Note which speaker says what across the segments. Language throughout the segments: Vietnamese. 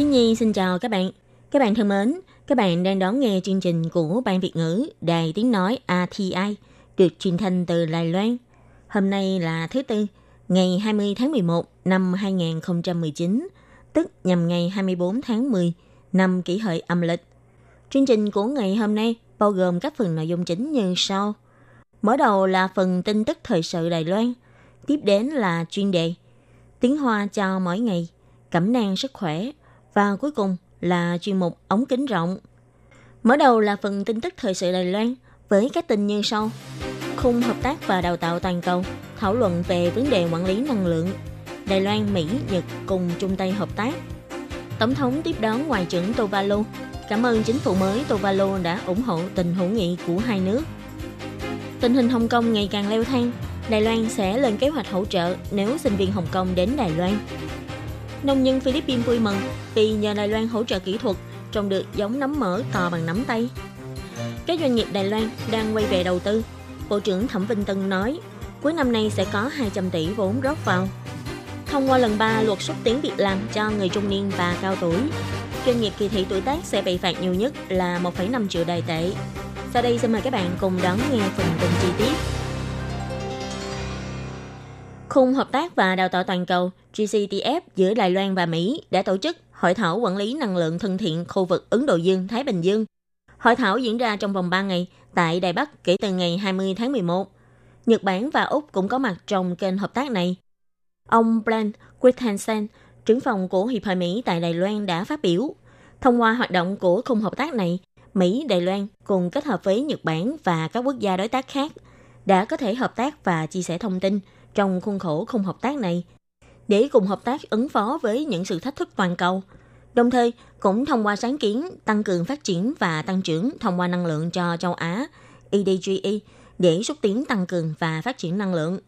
Speaker 1: Khi Nhi xin chào các bạn. Các bạn thân mến, các bạn đang đón nghe chương trình của Ban Việt ngữ Đài Tiếng Nói RTI được truyền thanh từ Đài Loan. Hôm nay là thứ Tư, ngày 20 tháng 11 năm 2019, tức nhằm ngày 24 tháng 10 năm kỷ hợi âm lịch. Chương trình của ngày hôm nay bao gồm các phần nội dung chính như sau. Mở đầu là phần tin tức thời sự Đài Loan, tiếp đến là chuyên đề Tiếng Hoa cho mỗi ngày, cẩm nang sức khỏe và cuối cùng là chuyên mục ống kính rộng. Mở đầu là phần tin tức thời sự Đài Loan với các tin như sau. Khung hợp tác và đào tạo toàn cầu thảo luận về vấn đề quản lý năng lượng. Đài Loan, Mỹ, Nhật cùng chung tay hợp tác. Tổng thống tiếp đón Ngoại trưởng Tuvalu. Cảm ơn chính phủ mới Tuvalu đã ủng hộ tình hữu nghị của hai nước. Tình hình Hồng Kông ngày càng leo thang. Đài Loan sẽ lên kế hoạch hỗ trợ nếu sinh viên Hồng Kông đến Đài Loan. Nông dân Philippines vui mừng vì nhờ Đài Loan hỗ trợ kỹ thuật trồng được giống nấm mỡ to bằng nắm tay. Các doanh nghiệp Đài Loan đang quay về đầu tư. Bộ trưởng Thẩm Vinh Tân nói, cuối năm nay sẽ có 200 tỷ vốn rót vào. Thông qua lần 3 luật xúc tiến việc làm cho người trung niên và cao tuổi, doanh nghiệp kỳ thị tuổi tác sẽ bị phạt nhiều nhất là 1,5 triệu đài tệ. Sau đây xin mời các bạn cùng đón nghe phần tin chi tiết. Khung hợp tác và đào tạo toàn cầu GCTF giữa Đài Loan và Mỹ đã tổ chức Hội thảo quản lý năng lượng thân thiện khu vực Ấn Độ Dương-Thái Bình Dương. Hội thảo diễn ra trong vòng 3 ngày tại Đài Bắc kể từ ngày 20 tháng 11. Nhật Bản và Úc cũng có mặt trong kênh hợp tác này. Ông Brent Christensen, trưởng phòng của Hiệp hội Mỹ tại Đài Loan đã phát biểu, thông qua hoạt động của khung hợp tác này, Mỹ, Đài Loan cùng kết hợp với Nhật Bản và các quốc gia đối tác khác đã có thể hợp tác và chia sẻ thông tin trong khuôn khổ khung hợp tác này để cùng hợp tác ứng phó với những sự thách thức toàn cầu. Đồng thời, cũng thông qua sáng kiến tăng cường phát triển và tăng trưởng thông qua năng lượng cho châu Á, EDGE, để xúc tiến tăng cường và phát triển năng lượng.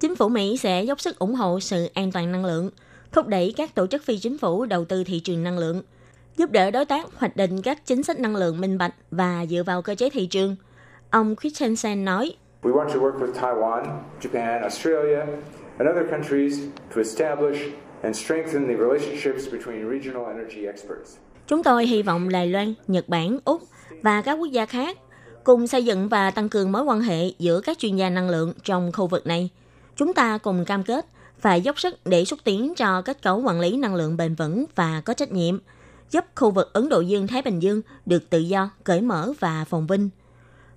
Speaker 1: Chính phủ Mỹ sẽ dốc sức ủng hộ sự an toàn năng lượng, thúc đẩy các tổ chức phi chính phủ đầu tư thị trường năng lượng, giúp đỡ đối tác hoạch định các chính sách năng lượng minh bạch và dựa vào cơ chế thị trường. Ông Christensen nói,
Speaker 2: We want to work with Taiwan, Japan, Australia, and other countries to establish and strengthen the relationships between regional energy experts.
Speaker 1: Chúng tôi hy vọng Đài Loan, Nhật Bản, Úc và các quốc gia khác cùng xây dựng và tăng cường mối quan hệ giữa các chuyên gia năng lượng trong khu vực này. Chúng ta cùng cam kết phải dốc sức để xúc tiến cho kết cấu quản lý năng lượng bền vững và có trách nhiệm, giúp khu vực Ấn Độ Dương-Thái Bình Dương được tự do, cởi mở và phồn vinh.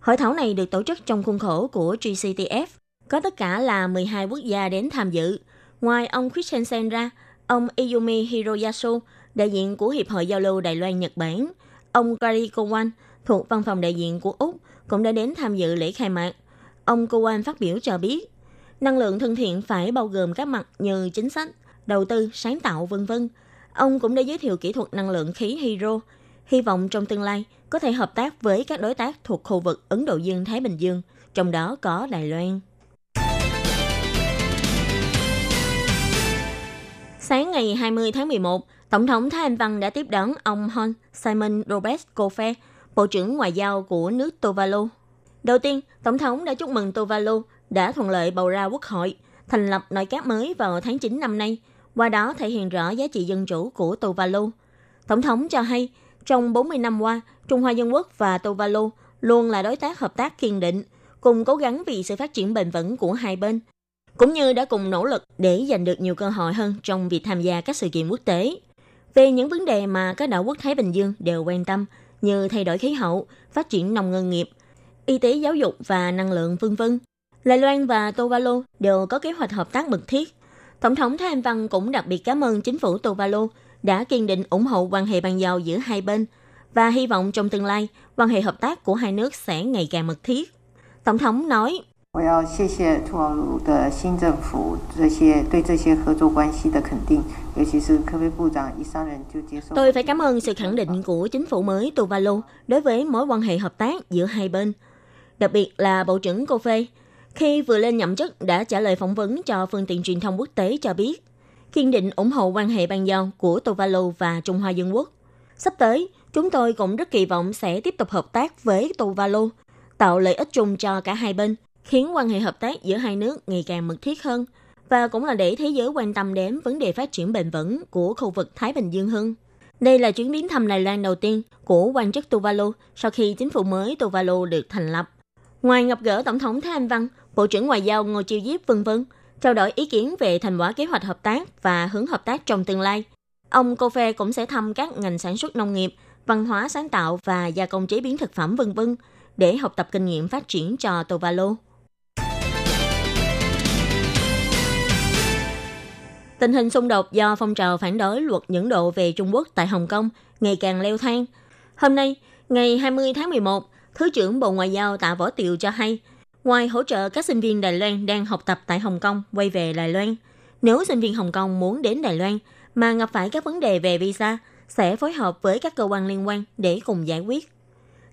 Speaker 1: Hội thảo này được tổ chức trong khuôn khổ của GCTF, có tất cả là 12 quốc gia đến tham dự. Ngoài ông Christensen ra, ông Izumi Hiroyasu, đại diện của Hiệp hội Giao lưu Đài Loan Nhật Bản, ông Gary Kowan, thuộc văn phòng đại diện của Úc, cũng đã đến tham dự lễ khai mạc. Ông Kowan phát biểu cho biết, năng lượng thân thiện phải bao gồm các mặt như chính sách, đầu tư, sáng tạo, vân vân. Ông cũng đã giới thiệu kỹ thuật năng lượng khí hydro, hy vọng trong tương lai có thể hợp tác với các đối tác thuộc khu vực Ấn Độ Dương-Thái Bình Dương, trong đó có Đài Loan. Sáng ngày 20 tháng 11, Tổng thống Thái Anh Văn đã tiếp đón ông Hon Simon Robert Gofe, Bộ trưởng Ngoại giao của nước Tuvalu. Đầu tiên, Tổng thống đã chúc mừng Tuvalu đã thuận lợi bầu ra quốc hội, thành lập nội các mới vào tháng 9 năm nay, qua đó thể hiện rõ giá trị dân chủ của Tuvalu. Tổng thống cho hay, trong 40 năm qua, Trung Hoa Dân Quốc và Tuvalu luôn là đối tác hợp tác kiên định, cùng cố gắng vì sự phát triển bền vững của hai bên, cũng như đã cùng nỗ lực để giành được nhiều cơ hội hơn trong việc tham gia các sự kiện quốc tế. Về những vấn đề mà các đảo quốc Thái Bình Dương đều quan tâm như thay đổi khí hậu, phát triển nông ngân nghiệp, y tế giáo dục và năng lượng vân vân. Lai Loan và Tuvalu đều có kế hoạch hợp tác mật thiết. Tổng thống Thái Anh Văn cũng đặc biệt cảm ơn chính phủ Tuvalu đã kiên định ủng hộ quan hệ bằng giao giữa hai bên và hy vọng trong tương lai, quan hệ hợp tác của hai nước sẽ ngày càng mật thiết. Tổng thống nói, Tôi phải cảm ơn sự khẳng định của chính phủ mới Tuvalu đối với mối quan hệ hợp tác giữa hai bên, đặc biệt là Bộ trưởng Cô Phê. Khi vừa lên nhậm chức đã trả lời phỏng vấn cho phương tiện truyền thông quốc tế cho biết, kiên định ủng hộ quan hệ ban giao của Tuvalu và Trung Hoa Dân Quốc. Sắp tới, chúng tôi cũng rất kỳ vọng sẽ tiếp tục hợp tác với Tuvalu, tạo lợi ích chung cho cả hai bên, khiến quan hệ hợp tác giữa hai nước ngày càng mật thiết hơn và cũng là để thế giới quan tâm đến vấn đề phát triển bền vững của khu vực Thái Bình Dương hơn. Đây là chuyến viếng thăm Đài Loan đầu tiên của quan chức Tuvalu sau khi chính phủ mới Tuvalu được thành lập. Ngoài gặp gỡ Tổng thống Thái Anh Văn, Bộ trưởng Ngoại giao Ngô Chiêu Diếp vân vân, trao đổi ý kiến về thành quả kế hoạch hợp tác và hướng hợp tác trong tương lai. Ông Cô Phê cũng sẽ thăm các ngành sản xuất nông nghiệp, văn hóa sáng tạo và gia công chế biến thực phẩm vân vân để học tập kinh nghiệm phát triển cho Tuvalu. Tình hình xung đột do phong trào phản đối luật những độ về Trung Quốc tại Hồng Kông ngày càng leo thang. Hôm nay, ngày 20 tháng 11, Thứ trưởng Bộ Ngoại giao Tạ Võ Tiều cho hay, ngoài hỗ trợ các sinh viên Đài Loan đang học tập tại Hồng Kông quay về Đài Loan, nếu sinh viên Hồng Kông muốn đến Đài Loan mà gặp phải các vấn đề về visa, sẽ phối hợp với các cơ quan liên quan để cùng giải quyết.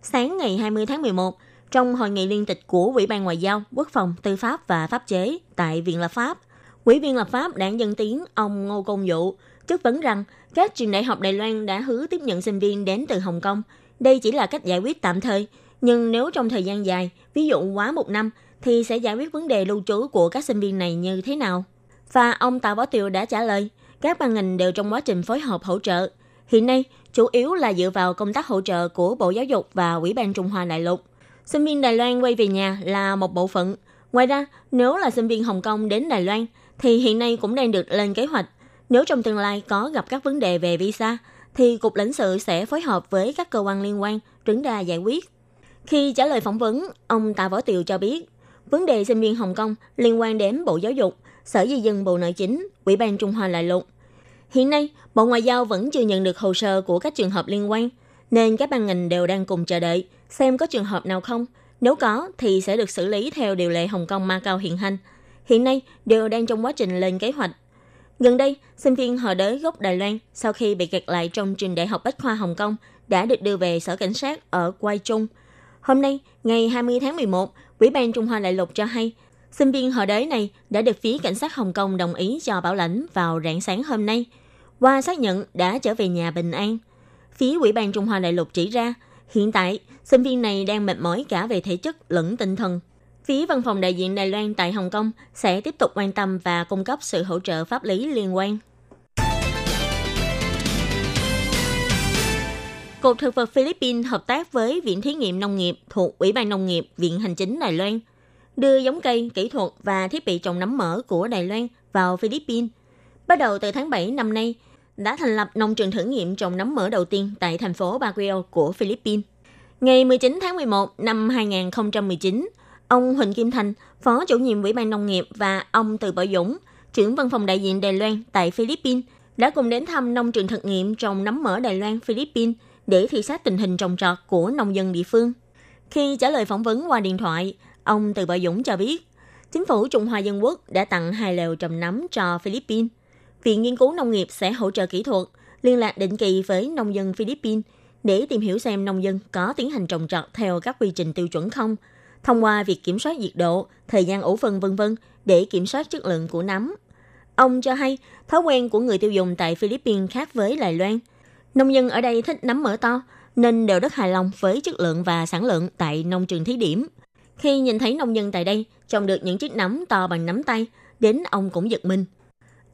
Speaker 1: Sáng ngày 20 tháng 11, trong hội nghị liên tịch của Ủy ban Ngoại giao, Quốc phòng, Tư pháp và Pháp chế tại Viện Lập pháp, Ủy viên lập pháp đảng Dân Tiến ông Ngô Công Dụ chất vấn rằng các trường đại học Đài Loan đã hứa tiếp nhận sinh viên đến từ Hồng Kông. Đây chỉ là cách giải quyết tạm thời, nhưng nếu trong thời gian dài, ví dụ quá một năm, thì sẽ giải quyết vấn đề lưu trú của các sinh viên này như thế nào? Và ông Tạ Bá Tiều đã trả lời, các ban ngành đều trong quá trình phối hợp hỗ trợ. Hiện nay, chủ yếu là dựa vào công tác hỗ trợ của Bộ Giáo dục và Ủy ban Trung Hoa Đại lục. Sinh viên Đài Loan quay về nhà là một bộ phận. Ngoài ra, nếu là sinh viên Hồng Kông đến Đài Loan, thì hiện nay cũng đang được lên kế hoạch. Nếu trong tương lai có gặp các vấn đề về visa, thì Cục lãnh sự sẽ phối hợp với các cơ quan liên quan đứng ra giải quyết. Khi trả lời phỏng vấn, ông Tạ Võ Tiều cho biết, vấn đề sinh viên Hồng Kông liên quan đến Bộ Giáo dục, Sở Di dân Bộ Nội chính, Ủy ban Trung Hoa Đại lục. Hiện nay, Bộ Ngoại giao vẫn chưa nhận được hồ sơ của các trường hợp liên quan, nên các ban ngành đều đang cùng chờ đợi xem có trường hợp nào không. Nếu có, thì sẽ được xử lý theo điều lệ Hồng Kông Macau hiện hành – hiện nay đều đang trong quá trình lên kế hoạch. Gần đây, sinh viên họ đới gốc Đài Loan sau khi bị kẹt lại trong trường đại học Bách khoa Hồng Kông đã được đưa về sở cảnh sát ở Quai Trung. Hôm nay, ngày 20 tháng 11, Ủy ban Trung Hoa Đại lục cho hay, sinh viên họ đới này đã được phía cảnh sát Hồng Kông đồng ý cho bảo lãnh vào rạng sáng hôm nay. Qua xác nhận đã trở về nhà bình an. Phía Ủy ban Trung Hoa Đại lục chỉ ra, hiện tại, sinh viên này đang mệt mỏi cả về thể chất lẫn tinh thần Phía văn phòng đại diện Đài Loan tại Hồng Kông sẽ tiếp tục quan tâm và cung cấp sự hỗ trợ pháp lý liên quan. Cục Thực vật Philippines hợp tác với Viện Thí nghiệm Nông nghiệp thuộc Ủy ban Nông nghiệp Viện Hành chính Đài Loan, đưa giống cây, kỹ thuật và thiết bị trồng nấm mỡ của Đài Loan vào Philippines. Bắt đầu từ tháng 7 năm nay, đã thành lập nông trường thử nghiệm trồng nấm mỡ đầu tiên tại thành phố Baguio của Philippines. Ngày 19 tháng 11 năm 2019, Ông Huỳnh Kim Thành, Phó chủ nhiệm Ủy ban Nông nghiệp và ông Từ Bảo Dũng, trưởng văn phòng đại diện Đài Loan tại Philippines, đã cùng đến thăm nông trường thực nghiệm trồng nấm mỡ Đài Loan Philippines để thị sát tình hình trồng trọt của nông dân địa phương. Khi trả lời phỏng vấn qua điện thoại, ông Từ Bảo Dũng cho biết, chính phủ Trung Hoa Dân Quốc đã tặng hai lều trồng nấm cho Philippines. Viện Nghiên cứu Nông nghiệp sẽ hỗ trợ kỹ thuật, liên lạc định kỳ với nông dân Philippines để tìm hiểu xem nông dân có tiến hành trồng trọt theo các quy trình tiêu chuẩn không – thông qua việc kiểm soát nhiệt độ, thời gian ủ phân vân vân để kiểm soát chất lượng của nấm. Ông cho hay, thói quen của người tiêu dùng tại Philippines khác với Đài Loan. Nông dân ở đây thích nấm mỡ to, nên đều rất hài lòng với chất lượng và sản lượng tại nông trường thí điểm. Khi nhìn thấy nông dân tại đây trồng được những chiếc nấm to bằng nắm tay, đến ông cũng giật mình.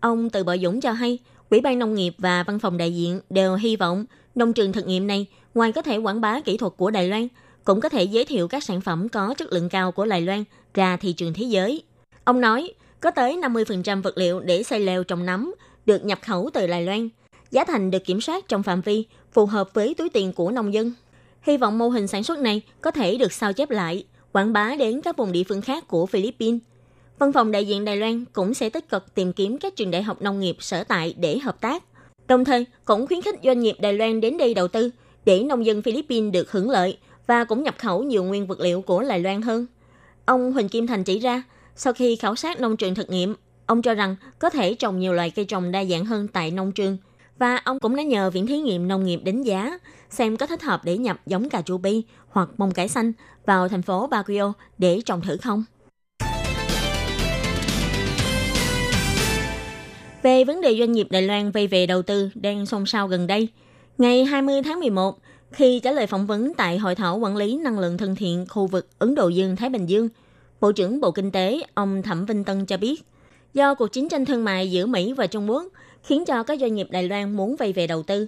Speaker 1: Ông Từ Bợ Dũng cho hay, Ủy ban Nông nghiệp và Văn phòng đại diện đều hy vọng nông trường thực nghiệm này ngoài có thể quảng bá kỹ thuật của Đài Loan, cũng có thể giới thiệu các sản phẩm có chất lượng cao của Đài Loan ra thị trường thế giới. Ông nói, có tới 50% vật liệu để xây lều trồng nấm được nhập khẩu từ Đài Loan. Giá thành được kiểm soát trong phạm vi phù hợp với túi tiền của nông dân. Hy vọng mô hình sản xuất này có thể được sao chép lại, quảng bá đến các vùng địa phương khác của Philippines. Văn phòng đại diện Đài Loan cũng sẽ tích cực tìm kiếm các trường đại học nông nghiệp sở tại để hợp tác. Đồng thời, cũng khuyến khích doanh nghiệp Đài Loan đến đây đầu tư để nông dân Philippines được hưởng lợi và cũng nhập khẩu nhiều nguyên vật liệu của Đài Loan hơn. Ông Huỳnh Kim Thành chỉ ra, sau khi khảo sát nông trường thực nghiệm, ông cho rằng có thể trồng nhiều loại cây trồng đa dạng hơn tại nông trường. Và ông cũng đã nhờ Viện Thí nghiệm Nông nghiệp đánh giá xem có thích hợp để nhập giống cà chua bi hoặc bông cải xanh vào thành phố Baguio để trồng thử không. Về vấn đề doanh nghiệp Đài Loan vay về đầu tư đang xôn xao gần đây, ngày 20 tháng 11, khi trả lời phỏng vấn tại Hội thảo Quản lý Năng lượng thân thiện khu vực Ấn Độ Dương-Thái Bình Dương, Bộ trưởng Bộ Kinh tế ông Thẩm Vinh Tân cho biết, do cuộc chiến tranh thương mại giữa Mỹ và Trung Quốc khiến cho các doanh nghiệp Đài Loan muốn vay về đầu tư.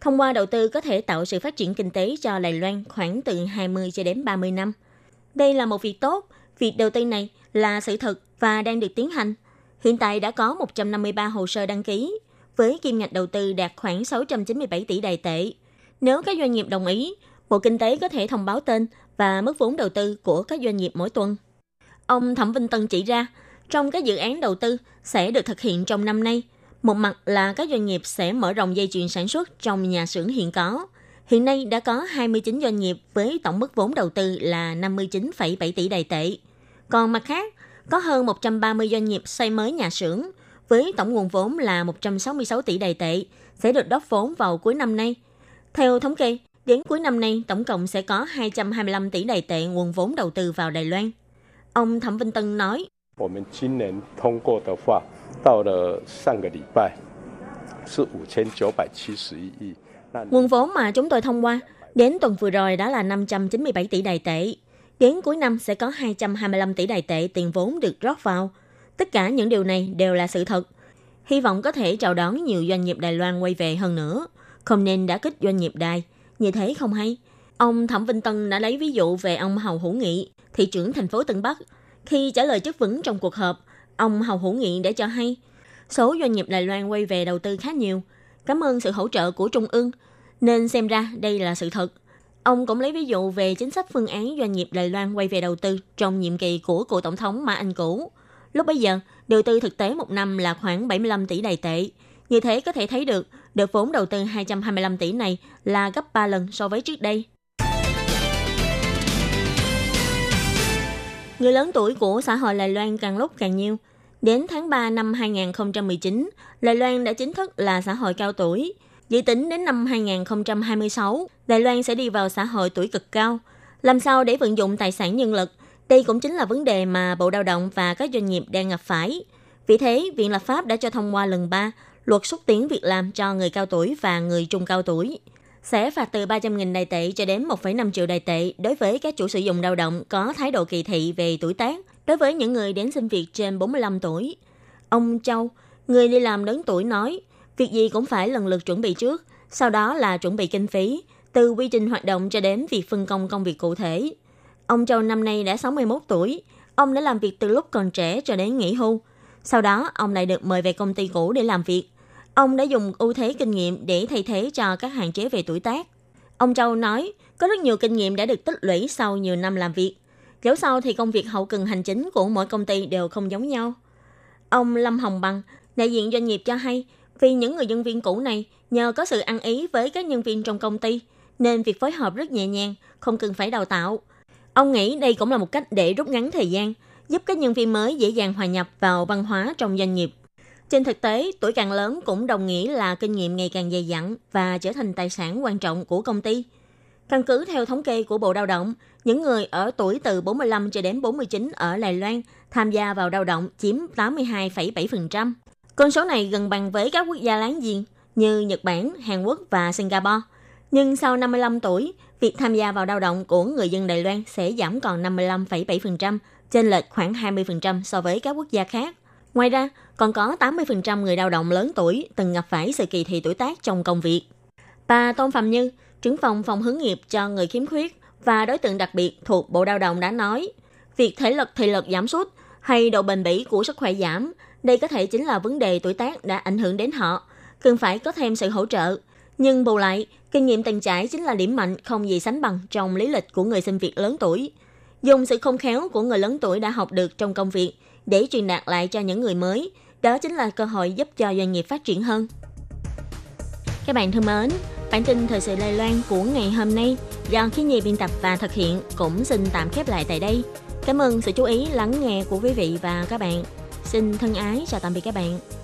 Speaker 1: Thông qua đầu tư có thể tạo sự phát triển kinh tế cho Đài Loan khoảng từ 20 cho đến 30 năm. Đây là một việc tốt, việc đầu tư này là sự thật và đang được tiến hành. Hiện tại đã có 153 hồ sơ đăng ký, với kim ngạch đầu tư đạt khoảng 697 tỷ đài tệ. Nếu các doanh nghiệp đồng ý, Bộ Kinh tế có thể thông báo tên và mức vốn đầu tư của các doanh nghiệp mỗi tuần. Ông Thẩm Vinh Tân chỉ ra, trong các dự án đầu tư sẽ được thực hiện trong năm nay, một mặt là các doanh nghiệp sẽ mở rộng dây chuyền sản xuất trong nhà xưởng hiện có. Hiện nay đã có 29 doanh nghiệp với tổng mức vốn đầu tư là 59,7 tỷ đài tệ. Còn mặt khác, có hơn 130 doanh nghiệp xây mới nhà xưởng với tổng nguồn vốn là 166 tỷ đài tệ sẽ được đốc vốn vào cuối năm nay. Theo thống kê, đến cuối năm nay tổng cộng sẽ có 225 tỷ đài tệ nguồn vốn đầu tư vào Đài Loan. Ông Thẩm Vinh Tân nói,
Speaker 3: 我们今年通过的话，到了上个礼拜是五千九百七十一亿。
Speaker 1: Nguồn vốn mà chúng tôi thông qua đến tuần vừa rồi đó là 597 tỷ đài tệ. Đến cuối năm sẽ có 225 tỷ đài tệ tiền vốn được rót vào. Tất cả những điều này đều là sự thật. Hy vọng có thể chào đón nhiều doanh nghiệp Đài Loan quay về hơn nữa. Không nên đã kích doanh nghiệp đài. Như thế không hay. Ông Thẩm Vinh Tân đã lấy ví dụ về ông Hầu Hữu Nghị, thị trưởng thành phố Tân Bắc. khi trả lời chất vấn trong cuộc họp, ông Hầu Hữu Nghị đã cho hay số doanh nghiệp Đài Loan quay về đầu tư khá nhiều. Cảm ơn sự hỗ trợ của Trung ương, nên xem ra đây là sự thật. Ông cũng lấy ví dụ về chính sách phương án doanh nghiệp Đài Loan quay về đầu tư trong nhiệm kỳ của cựu tổng thống Mã Anh Cũ. Lúc bấy giờ, đầu tư thực tế một năm là khoảng 75 tỷ đài tệ. Như thế có thể thấy được, đợt vốn đầu tư 225 tỷ này là gấp 3 lần so với trước đây. Người lớn tuổi của xã hội Đài Loan càng lúc càng nhiều. Đến tháng 3 năm 2019, Đài Loan đã chính thức là xã hội cao tuổi. Dự tính đến năm 2026, Đài Loan sẽ đi vào xã hội tuổi cực cao. Làm sao để vận dụng tài sản nhân lực? Đây cũng chính là vấn đề mà Bộ Lao động và các doanh nghiệp đang gặp phải. Vì thế, Viện Lập pháp đã cho thông qua lần 3 luật xúc tiến việc làm cho người cao tuổi và người trung cao tuổi. Sẽ phạt từ 300.000 đài tệ cho đến 1,5 triệu đài tệ đối với các chủ sử dụng lao động có thái độ kỳ thị về tuổi tác đối với những người đến xin việc trên 45 tuổi. Ông Châu, người đi làm lớn tuổi nói, việc gì cũng phải lần lượt chuẩn bị trước, sau đó là chuẩn bị kinh phí, từ quy trình hoạt động cho đến việc phân công công việc cụ thể. Ông Châu năm nay đã 61 tuổi, ông đã làm việc từ lúc còn trẻ cho đến nghỉ hưu. Sau đó, ông lại được mời về công ty cũ để làm việc. Ông đã dùng ưu thế kinh nghiệm để thay thế cho các hạn chế về tuổi tác. Ông Châu nói, có rất nhiều kinh nghiệm đã được tích lũy sau nhiều năm làm việc. Dẫu sau thì công việc hậu cần hành chính của mỗi công ty đều không giống nhau. Ông Lâm Hồng Bằng, đại diện doanh nghiệp cho hay, vì những người nhân viên cũ này nhờ có sự ăn ý với các nhân viên trong công ty, nên việc phối hợp rất nhẹ nhàng, không cần phải đào tạo. Ông nghĩ đây cũng là một cách để rút ngắn thời gian, giúp các nhân viên mới dễ dàng hòa nhập vào văn hóa trong doanh nghiệp. Trên thực tế, tuổi càng lớn cũng đồng nghĩa là kinh nghiệm ngày càng dày dặn và trở thành tài sản quan trọng của công ty. Căn cứ theo thống kê của Bộ Lao động, những người ở tuổi từ 45 cho đến 49 ở Đài Loan tham gia vào lao động chiếm 82,7%. Con số này gần bằng với các quốc gia láng giềng như Nhật Bản, Hàn Quốc và Singapore. Nhưng sau 55 tuổi, việc tham gia vào lao động của người dân Đài Loan sẽ giảm còn 55,7%, trên lệch khoảng 20% so với các quốc gia khác. Ngoài ra, còn có 80% người lao động lớn tuổi từng gặp phải sự kỳ thị tuổi tác trong công việc. Bà Tôn Phạm Như, trưởng phòng phòng hướng nghiệp cho người khiếm khuyết và đối tượng đặc biệt thuộc Bộ Lao động đã nói, việc thể lực thị lực giảm sút hay độ bền bỉ của sức khỏe giảm, đây có thể chính là vấn đề tuổi tác đã ảnh hưởng đến họ, cần phải có thêm sự hỗ trợ. Nhưng bù lại, kinh nghiệm từng trải chính là điểm mạnh không gì sánh bằng trong lý lịch của người sinh việc lớn tuổi. Dùng sự không khéo của người lớn tuổi đã học được trong công việc để truyền đạt lại cho những người mới, đó chính là cơ hội giúp cho doanh nghiệp phát triển hơn. Các bạn thân mến, bản tin thời sự Lây Loan của ngày hôm nay do khí nhi biên tập và thực hiện cũng xin tạm khép lại tại đây. Cảm ơn sự chú ý lắng nghe của quý vị và các bạn. Xin thân ái chào tạm biệt các bạn.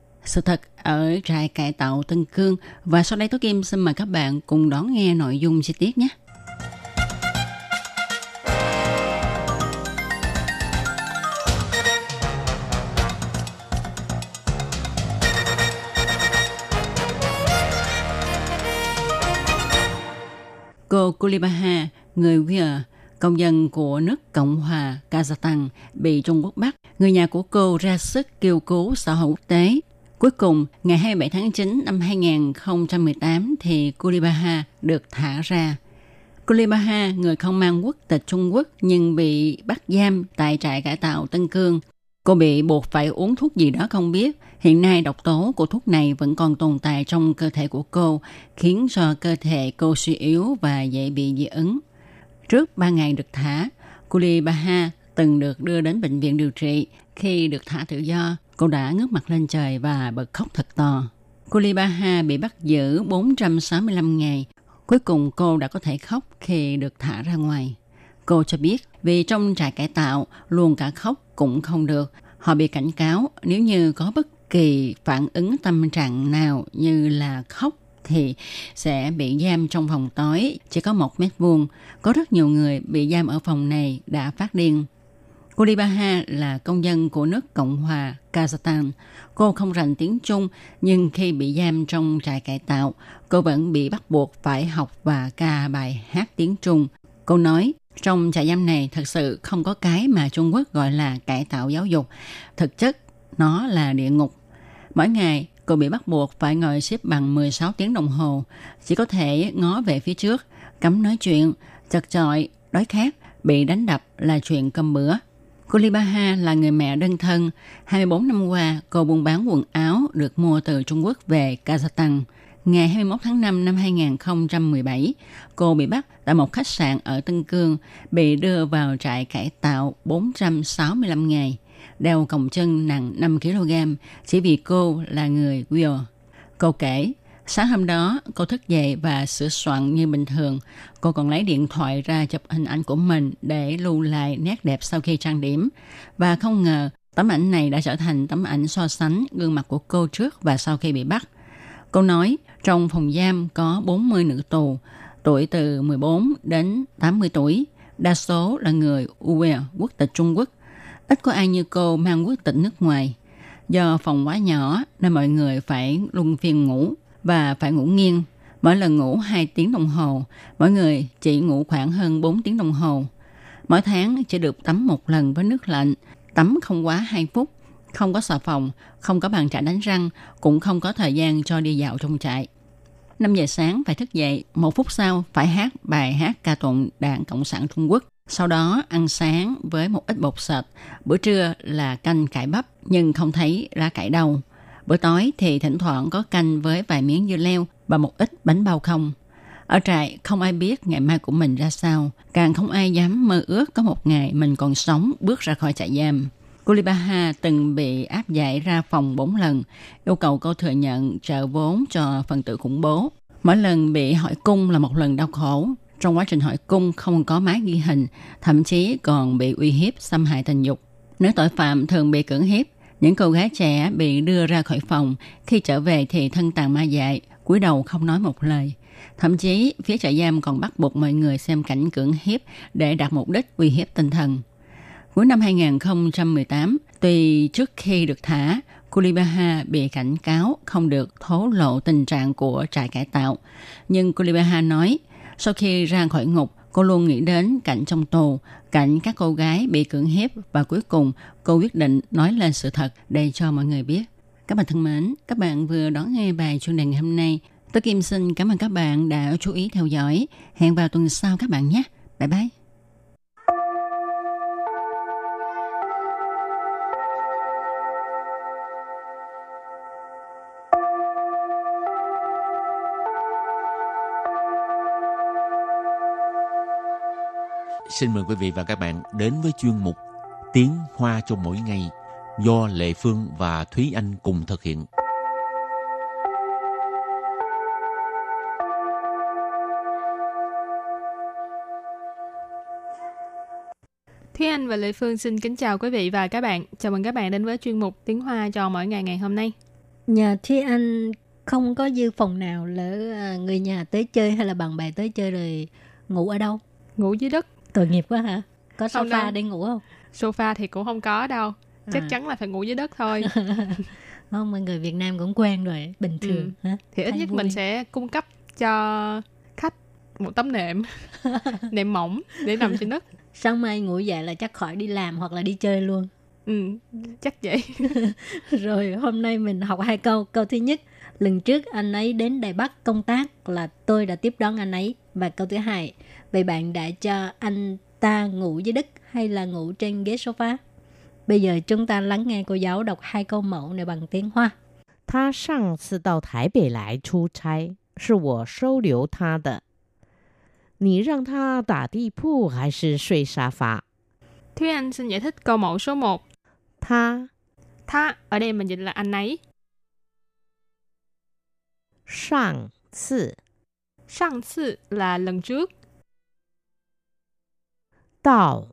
Speaker 4: sự thật ở trại cải tạo Tân Cương và sau đây tôi Kim xin mời các bạn cùng đón nghe nội dung chi tiết nhé. Cô Kulibaha, người Uyghur, công dân của nước Cộng hòa Kazakhstan, bị Trung Quốc bắt. Người nhà của cô ra sức kêu cứu xã hội quốc tế. Cuối cùng, ngày 27 tháng 9 năm 2018 thì Kulibaha được thả ra. Kulibaha, người không mang quốc tịch Trung Quốc nhưng bị bắt giam tại trại cải tạo Tân Cương. Cô bị buộc phải uống thuốc gì đó không biết. Hiện nay độc tố của thuốc này vẫn còn tồn tại trong cơ thể của cô, khiến cho cơ thể cô suy yếu và dễ bị dị ứng. Trước 3 ngày được thả, Kulibaha từng được đưa đến bệnh viện điều trị. Khi được thả tự do, cô đã ngước mặt lên trời và bật khóc thật to. Kulibaha bị bắt giữ 465 ngày. Cuối cùng cô đã có thể khóc khi được thả ra ngoài. Cô cho biết vì trong trại cải tạo, luôn cả khóc cũng không được. Họ bị cảnh cáo nếu như có bất kỳ phản ứng tâm trạng nào như là khóc thì sẽ bị giam trong phòng tối, chỉ có một mét vuông. Có rất nhiều người bị giam ở phòng này đã phát điên. Kulibaha là công dân của nước Cộng hòa Kazakhstan. Cô không rành tiếng Trung, nhưng khi bị giam trong trại cải tạo, cô vẫn bị bắt buộc phải học và ca bài hát tiếng Trung. Cô nói, trong trại giam này thật sự không có cái mà Trung Quốc gọi là cải tạo giáo dục. Thực chất, nó là địa ngục. Mỗi ngày, cô bị bắt buộc phải ngồi xếp bằng 16 tiếng đồng hồ. Chỉ có thể ngó về phía trước, cấm nói chuyện, chật chọi, đói khát, bị đánh đập là chuyện cơm bữa. Cô Libaha là người mẹ đơn thân. 24 năm qua, cô buôn bán quần áo được mua từ Trung Quốc về Kazakhstan. Ngày 21 tháng 5 năm 2017, cô bị bắt tại một khách sạn ở Tân Cương, bị đưa vào trại cải tạo 465 ngày, đeo còng chân nặng 5 kg chỉ vì cô là người Uyghur. Cô kể, sáng hôm đó cô thức dậy và sửa soạn như bình thường. Cô còn lấy điện thoại ra chụp hình ảnh của mình để lưu lại nét đẹp sau khi trang điểm. Và không ngờ tấm ảnh này đã trở thành tấm ảnh so sánh gương mặt của cô trước và sau khi bị bắt. Cô nói trong phòng giam có 40 nữ tù, tuổi từ 14 đến 80 tuổi, đa số là người Uyghur, quốc tịch Trung Quốc. Ít có ai như cô mang quốc tịch nước ngoài. Do phòng quá nhỏ nên mọi người phải luân phiên ngủ và phải ngủ nghiêng. Mỗi lần ngủ 2 tiếng đồng hồ, mỗi người chỉ ngủ khoảng hơn 4 tiếng đồng hồ. Mỗi tháng chỉ được tắm một lần với nước lạnh, tắm không quá 2 phút, không có xà phòng, không có bàn chải đánh răng, cũng không có thời gian cho đi dạo trong trại. 5 giờ sáng phải thức dậy, một phút sau phải hát bài hát ca tụng Đảng Cộng sản Trung Quốc. Sau đó ăn sáng với một ít bột sệt, bữa trưa là canh cải bắp nhưng không thấy lá cải đâu. Bữa tối thì thỉnh thoảng có canh với vài miếng dưa leo và một ít bánh bao không. Ở trại không ai biết ngày mai của mình ra sao, càng không ai dám mơ ước có một ngày mình còn sống bước ra khỏi trại giam. Kulibaha từng bị áp giải ra phòng 4 lần, yêu cầu cô thừa nhận trợ vốn cho phần tử khủng bố. Mỗi lần bị hỏi cung là một lần đau khổ. Trong quá trình hỏi cung không có máy ghi hình, thậm chí còn bị uy hiếp xâm hại tình dục. Nếu tội phạm thường bị cưỡng hiếp, những cô gái trẻ bị đưa ra khỏi phòng, khi trở về thì thân tàn ma dại, cúi đầu không nói một lời. Thậm chí, phía trại giam còn bắt buộc mọi người xem cảnh cưỡng hiếp để đạt mục đích uy hiếp tinh thần. Cuối năm 2018, tuy trước khi được thả, Kulibaha bị cảnh cáo không được thố lộ tình trạng của trại cải tạo. Nhưng Kulibaha nói, sau khi ra khỏi ngục, cô luôn nghĩ đến cảnh trong tù, cảnh các cô gái bị cưỡng hiếp và cuối cùng cô quyết định nói lên sự thật để cho mọi người biết. Các bạn thân mến, các bạn vừa đón nghe bài chuyên đề ngày hôm nay. Tôi Kim xin cảm ơn các bạn đã chú ý theo dõi. Hẹn vào tuần sau các bạn nhé. Bye bye.
Speaker 5: Xin mời quý vị và các bạn đến với chuyên mục Tiếng Hoa cho mỗi ngày do Lệ Phương và Thúy Anh cùng thực hiện.
Speaker 6: Thúy Anh và Lệ Phương xin kính chào quý vị và các bạn. Chào mừng các bạn đến với chuyên mục Tiếng Hoa cho mỗi ngày ngày hôm nay.
Speaker 7: Nhà Thúy Anh không có dư phòng nào lỡ à, người nhà tới chơi hay là bạn bè tới chơi rồi ngủ ở đâu?
Speaker 6: Ngủ dưới đất.
Speaker 7: Tội nghiệp quá hả? Có
Speaker 6: Không
Speaker 7: sofa
Speaker 6: đâu.
Speaker 7: để ngủ không?
Speaker 6: Sofa thì cũng không có đâu. Chắc
Speaker 7: À.
Speaker 6: chắn là phải ngủ dưới đất thôi.
Speaker 7: Không, mọi người Việt Nam cũng quen rồi, bình thường. Hả?
Speaker 6: Thì ít
Speaker 7: Thấy
Speaker 6: nhất
Speaker 7: vui.
Speaker 6: mình sẽ cung cấp cho khách một tấm nệm nệm mỏng để nằm trên đất.
Speaker 7: Sáng mai ngủ dậy là chắc khỏi đi làm hoặc là đi chơi luôn.
Speaker 6: Ừ, chắc vậy.
Speaker 7: Rồi hôm nay mình học hai câu. Câu thứ nhất, lần trước anh ấy đến Đài Bắc công tác là tôi đã tiếp đón anh ấy. Và câu thứ hai, vậy bạn đã cho anh ta ngủ dưới đất hay là ngủ trên ghế sofa? Bây giờ chúng ta lắng nghe cô giáo đọc hai câu mẫu này bằng tiếng Hoa.
Speaker 8: 他上次到台北来出差，是我收留他的。你让他打地铺还是睡沙发？
Speaker 6: Thúy Anh xin giải thích câu mẫu số 1.
Speaker 8: 他
Speaker 6: Tha ở đây mình dịch là anh ấy.
Speaker 8: 上次
Speaker 6: Sang次là lần trước.
Speaker 8: tạo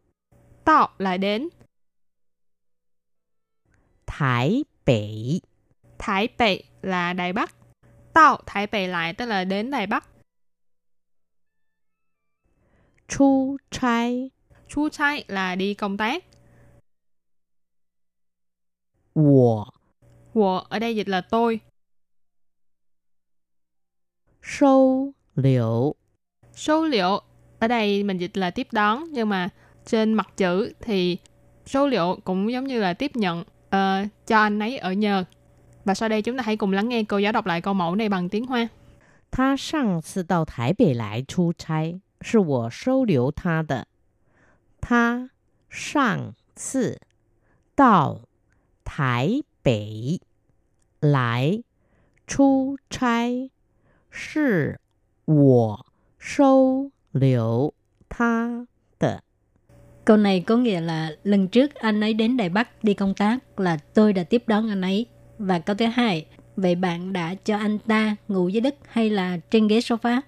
Speaker 6: tạo là đến.
Speaker 8: Thái Bể.
Speaker 6: Thái Bể là Đài Bắc. Tạo Thái Bể lại tức là đến Đài Bắc.
Speaker 8: Chu trai.
Speaker 6: Chu trai là đi công tác.
Speaker 8: Wo
Speaker 6: Wo ở đây dịch là tôi.
Speaker 8: Sâu liệu
Speaker 6: Sâu liệu ở đây mình dịch là tiếp đón nhưng mà trên mặt chữ thì số liệu cũng giống như là tiếp nhận ờ, cho anh ấy ở nhờ. Và sau đây chúng ta hãy cùng lắng nghe cô giáo đọc lại câu mẫu này bằng tiếng Hoa.
Speaker 8: 他上次到台北来出差，是我收留他的。他上次到台北来出差，是我收 留他的。
Speaker 7: Câu này có nghĩa là lần trước anh ấy đến Đài Bắc đi công tác là tôi đã tiếp đón anh ấy. Và câu thứ hai, vậy bạn đã cho anh ta ngủ dưới đất hay là trên ghế sofa?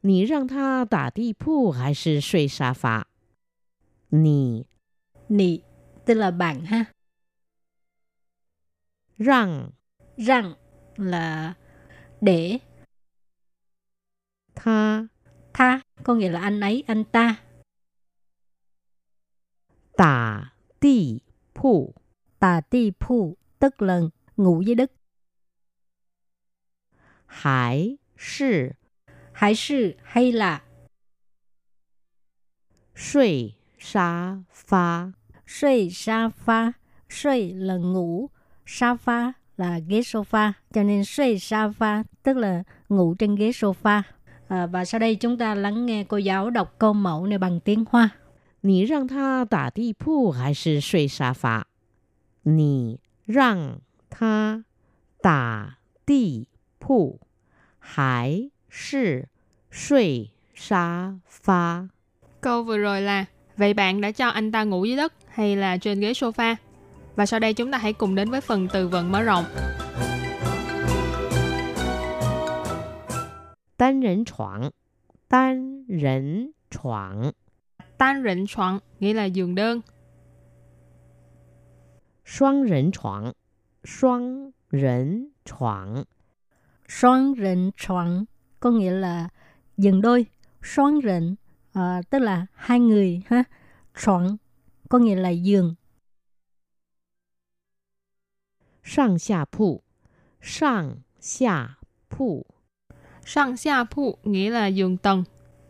Speaker 8: 你让他打地铺还是睡沙发？你
Speaker 7: Nị, tức là bạn ha.
Speaker 8: 让
Speaker 7: Rằng là để
Speaker 8: 他
Speaker 7: tha có nghĩa là anh ấy, anh ta.
Speaker 8: Tả ti phụ
Speaker 7: Tả ti phụ tức là ngủ dưới đất.
Speaker 8: Hải sư.
Speaker 7: Hải sư hay là
Speaker 8: Suy sa pha.
Speaker 7: Suy sa pha. Suy là ngủ. Sa pha là ghế sofa. Cho nên suy sa pha tức là ngủ trên ghế sofa. À, và sau đây chúng ta lắng nghe cô giáo đọc câu mẫu này bằng tiếng Hoa.
Speaker 8: 你让他打地铺还是睡沙发？你让他打地铺还是睡沙发？
Speaker 6: Câu vừa rồi là Vậy bạn đã cho anh ta ngủ dưới đất hay là trên ghế sofa? Và sau đây chúng ta hãy cùng đến với phần từ vựng mở rộng.
Speaker 8: 单人床，单人床，
Speaker 6: Tan rịnh soạn nghĩa là giường đơn.
Speaker 8: 双人床，双人床，
Speaker 7: Xoan rịnh choạng có nghĩa là giường đôi. Xoan rịnh à, tức là hai người ha. Choạng có nghĩa là giường.
Speaker 8: 上下铺，上下铺，
Speaker 6: Sang xa pu nghĩa là giường tầng.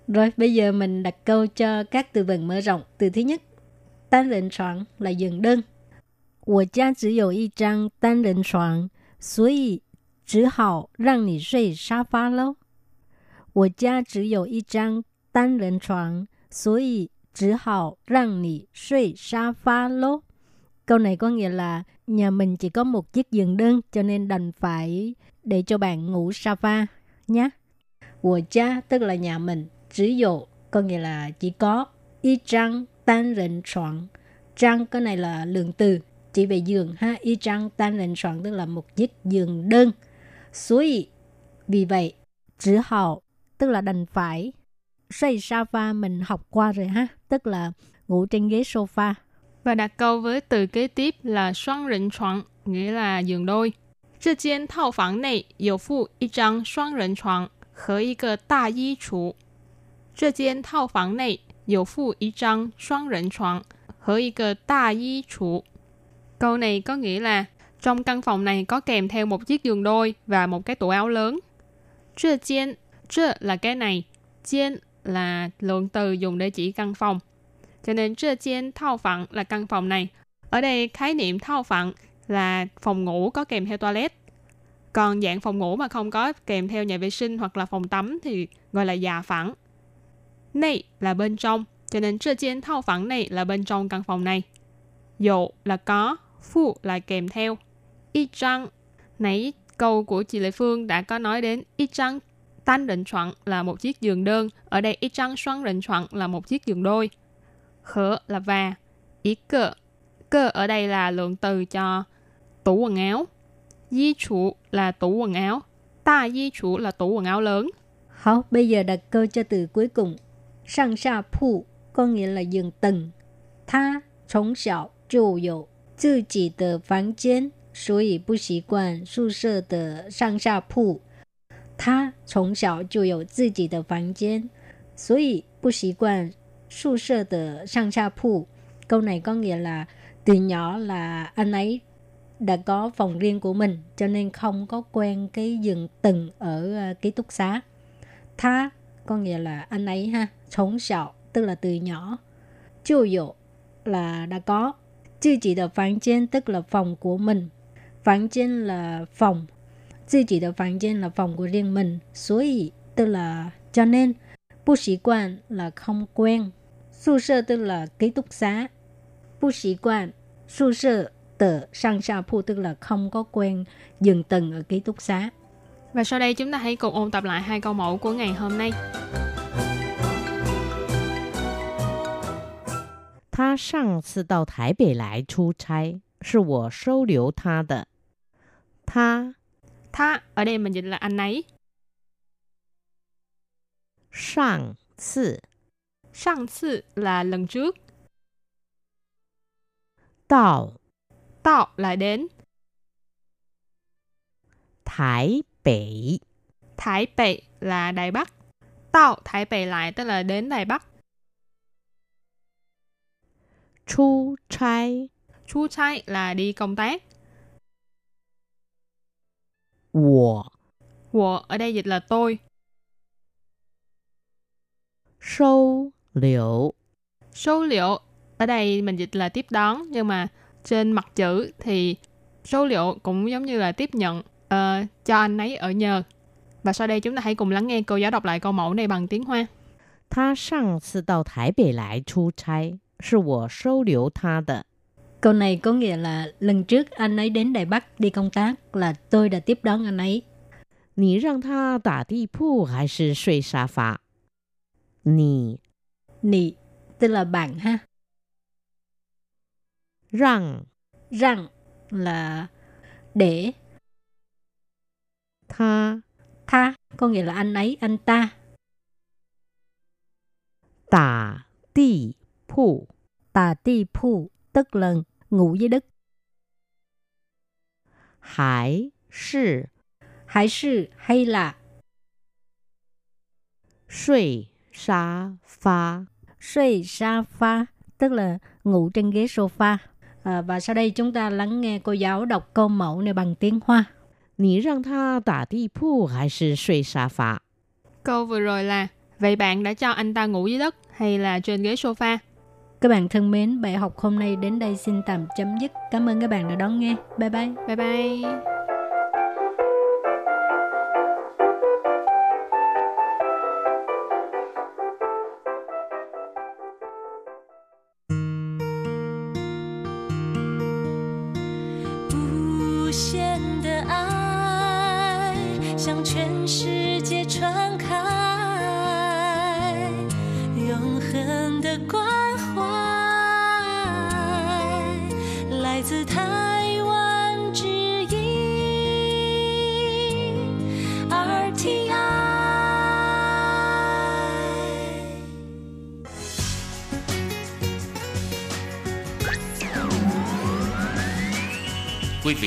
Speaker 7: Rồi bây giờ mình đặt câu cho các từ vựng mở rộng. Từ thứ nhất, tan rịnh soạn là giường đơn. 我家只有一张单人床， 所以只好让你睡沙发喽。我家只有一张单人床，所以只好让你睡沙发喽. Câu này có nghĩa là nhà mình chỉ có một chiếc giường đơn cho nên đành phải để cho bạn ngủ sofa nhé. Wo gia tức là nhà mình, chỉ có, có nghĩa là chỉ có y trang tan rịnh soạn. Trang cái này là lượng từ chỉ về giường ha y trang tan rịnh soạn tức là một chiếc giường đơn. Suy vì vậy chỉ hậu tức là đành phải xây sofa mình học qua rồi ha tức là ngủ trên ghế sofa
Speaker 6: và đặt câu với từ kế tiếp là xoăn rịnh soạn nghĩa là giường đôi 这间套房内有附一张双人床和一个大衣橱。这间套房内有附一张双人床和一个大衣橱。Câu này có nghĩa là trong căn phòng này có kèm theo một chiếc giường đôi và một cái tủ áo lớn. Trơ chiên, trơ là cái này, chiên là lượng từ dùng để chỉ căn phòng. Cho nên trơ chiên thao phẳng là căn phòng này. Ở đây khái niệm thao phẳng là phòng ngủ có kèm theo toilet. Còn dạng phòng ngủ mà không có kèm theo nhà vệ sinh hoặc là phòng tắm thì gọi là già phẳng. Này là bên trong, cho nên trơ chiến thao phẳng này là bên trong căn phòng này. Dụ là có, phụ là kèm theo. Y trang, nãy câu của chị Lệ Phương đã có nói đến y trang tan định chuẩn là một chiếc giường đơn. Ở đây y trang xoan định chuẩn là một chiếc giường đôi. Khở là và. Ý cơ. Cơ ở đây là lượng từ cho tủ quần áo. Di chủ là tủ quần áo. Ta di chủ là tủ quần áo lớn.
Speaker 7: 好, bây giờ đặt câu cho từ cuối cùng. Sang xa phụ có nghĩa là giường tầng. Tha, chống xảo, chủ yếu, tự chỉ tờ phán chiến, số ý bù xí quan, su sơ tờ sang xa phụ. Tha, chống xảo, chủ yếu, tự chỉ tờ phán chiến, số ý bù xí quan, su sơ tờ sang xa phụ. Câu này có nghĩa là từ nhỏ là anh ấy đã có phòng riêng của mình cho nên không có quen cái giường từng ở ờ, ký túc xá. Tha có nghĩa là anh ấy ha, sống sọ tức là từ nhỏ. Chu dụ là đã có. Chứ chỉ được phán trên tức là phòng của mình. Phán trên là phòng. Chứ chỉ được phán trên là phòng của riêng mình. Suối tức là cho nên. Bù sĩ quan là không quen. Su sơ tức là ký túc xá. Bù sĩ quan, su sơ 的上下铺 tức là không có quen dừng tầng ở ký túc xá.
Speaker 6: Và sau đây chúng ta hãy cùng ôn tập lại hai câu mẫu của ngày hôm nay.
Speaker 8: 他上次到台北来出差，是我收留他的。他
Speaker 6: Tha ở đây mình dịch là anh ấy.
Speaker 8: 上次
Speaker 6: Sang次là lần trước.
Speaker 8: 到
Speaker 6: tạo là đến.
Speaker 8: Thái Bệ
Speaker 6: Thái Bệ là Đài Bắc. Tạo Thái Bệ lại tức là đến Đài Bắc.
Speaker 8: Chu trai
Speaker 6: Chu trai là đi công tác.
Speaker 8: Wo
Speaker 6: Wo ở đây dịch là tôi.
Speaker 8: Sâu liệu
Speaker 6: Sâu liệu ở đây mình dịch là tiếp đón nhưng mà trên mặt chữ thì số liệu cũng giống như là tiếp nhận ờ, cho anh ấy ở nhờ. Và sau đây chúng ta hãy cùng lắng nghe cô giáo đọc lại câu mẫu này bằng tiếng Hoa.
Speaker 8: 他上次到台北来出差，是我收留他的。
Speaker 7: Câu này có nghĩa là lần trước anh ấy đến Đài Bắc đi công tác là tôi đã tiếp đón anh ấy.
Speaker 8: 你让他打地铺还是睡沙发？你
Speaker 7: Nị tức là bạn ha.
Speaker 8: rằng
Speaker 7: rằng là để
Speaker 8: tha.
Speaker 7: Tha có nghĩa là anh ấy anh ta.
Speaker 8: Tả ti phụ
Speaker 7: tả ti phụ tức là ngủ dưới đất.
Speaker 8: Hải sư.
Speaker 7: Hải sư hay là
Speaker 8: suy sa pha.
Speaker 7: Suy sa pha tức là ngủ trên ghế sofa. À, và sau đây chúng ta lắng nghe cô giáo đọc câu mẫu này bằng tiếng Hoa.
Speaker 8: Nì rằng ta tả đi phu hay sư suy xà phạ?
Speaker 6: Câu vừa rồi là Vậy bạn đã cho anh ta ngủ dưới đất hay là trên ghế sofa?
Speaker 7: Các bạn thân mến, bài học hôm nay đến đây xin tạm chấm dứt. Cảm ơn các bạn đã đón nghe. Bye bye.
Speaker 6: Bye bye.
Speaker 9: 向全世界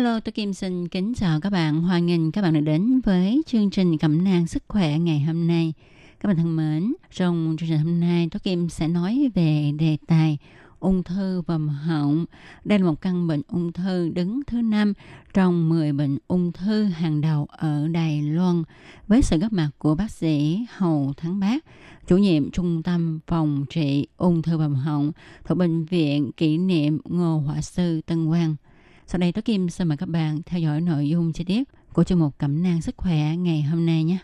Speaker 4: Hello, tôi Kim xin kính chào các bạn. Hoan nghênh các bạn đã đến với chương trình Cẩm nang sức khỏe ngày hôm nay. Các bạn thân mến, trong chương trình hôm nay, tôi Kim sẽ nói về đề tài ung thư vòm họng. Đây là một căn bệnh ung thư đứng thứ năm trong 10 bệnh ung thư hàng đầu ở Đài Loan với sự góp mặt của bác sĩ Hầu Thắng Bác, chủ nhiệm trung tâm phòng trị ung thư vòm họng thuộc bệnh viện kỷ niệm Ngô Họa Sư Tân Quang. Sau đây Tố Kim xin mời các bạn theo dõi nội dung chi tiết của chương mục Cẩm nang sức khỏe ngày hôm nay nhé.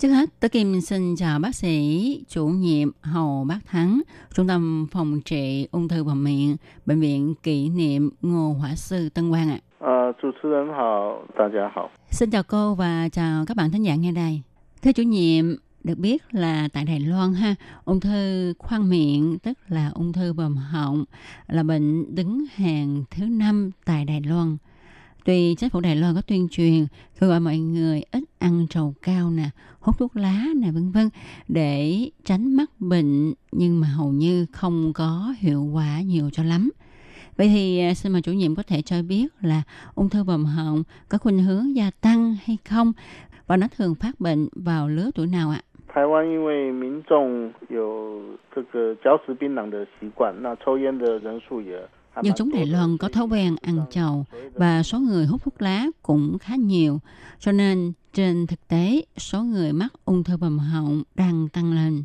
Speaker 4: Trước hết, Tố Kim xin chào bác sĩ chủ nhiệm Hầu Bác Thắng, Trung tâm phòng trị ung thư vòm miệng, Bệnh viện kỷ niệm Ngô Hỏa Sư Tân Quang ạ.
Speaker 10: À, chủ持人好，大家好。
Speaker 4: Xin chào cô và chào các bạn thính giả nghe đây. Thưa chủ nhiệm, được biết là tại Đài Loan ha, ung thư khoang miệng tức là ung thư bầm họng là bệnh đứng hàng thứ năm tại Đài Loan. Tuy chính phủ Đài Loan có tuyên truyền kêu gọi mọi người ít ăn trầu cao nè, hút thuốc lá nè vân vân để tránh mắc bệnh nhưng mà hầu như không có hiệu quả nhiều cho lắm. Vậy thì à, xin mời chủ nhiệm có thể cho biết là ung thư bầm họng có khuynh hướng gia tăng hay không và nó thường phát bệnh vào lứa tuổi nào ạ?
Speaker 10: 台湾因为民众有这个嚼食槟榔的习惯，那抽烟的人数也还蛮
Speaker 4: Dân chúng
Speaker 10: 多
Speaker 4: Đài
Speaker 10: 的
Speaker 4: Loan có thói quen ăn chầu và số người hút thuốc lá cũng khá nhiều. Cho nên trên thực tế, số người mắc ung thư vòm họng đang tăng lên.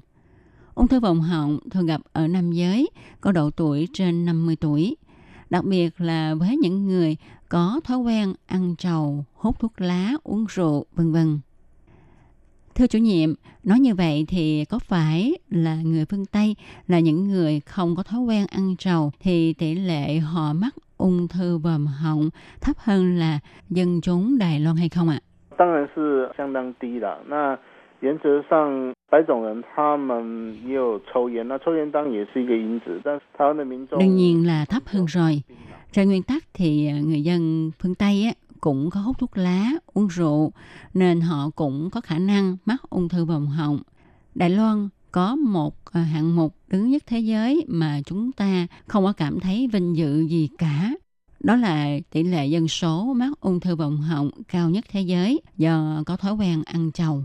Speaker 4: Ung thư vòm họng thường gặp ở nam giới có độ tuổi trên 50 tuổi. Đặc biệt là với những người có thói quen ăn trầu, hút thuốc lá, uống rượu, vân vân. Thưa chủ nhiệm, nói như vậy thì có phải là người phương Tây là những người không có thói quen ăn trầu thì tỷ lệ họ mắc ung thư vòm họng thấp hơn là dân chúng Đài Loan hay không ạ?
Speaker 10: 当然是相当低了。那 原则上，白种人他们也有抽烟，那抽烟当然也是一个因子，但是台湾的民众
Speaker 4: Đương nhiên là thấp hơn rồi. Trên nguyên tắc thì à, người dân phương Tây á, cũng có hút thuốc lá, uống rượu, nên họ cũng có khả năng mắc ung thư vòm họng. Đài Loan có một à, hạng mục đứng nhất thế giới mà chúng ta không có cảm thấy vinh dự gì cả. Đó là tỷ lệ dân số mắc ung thư vòm họng cao nhất thế giới do có thói quen ăn chầu.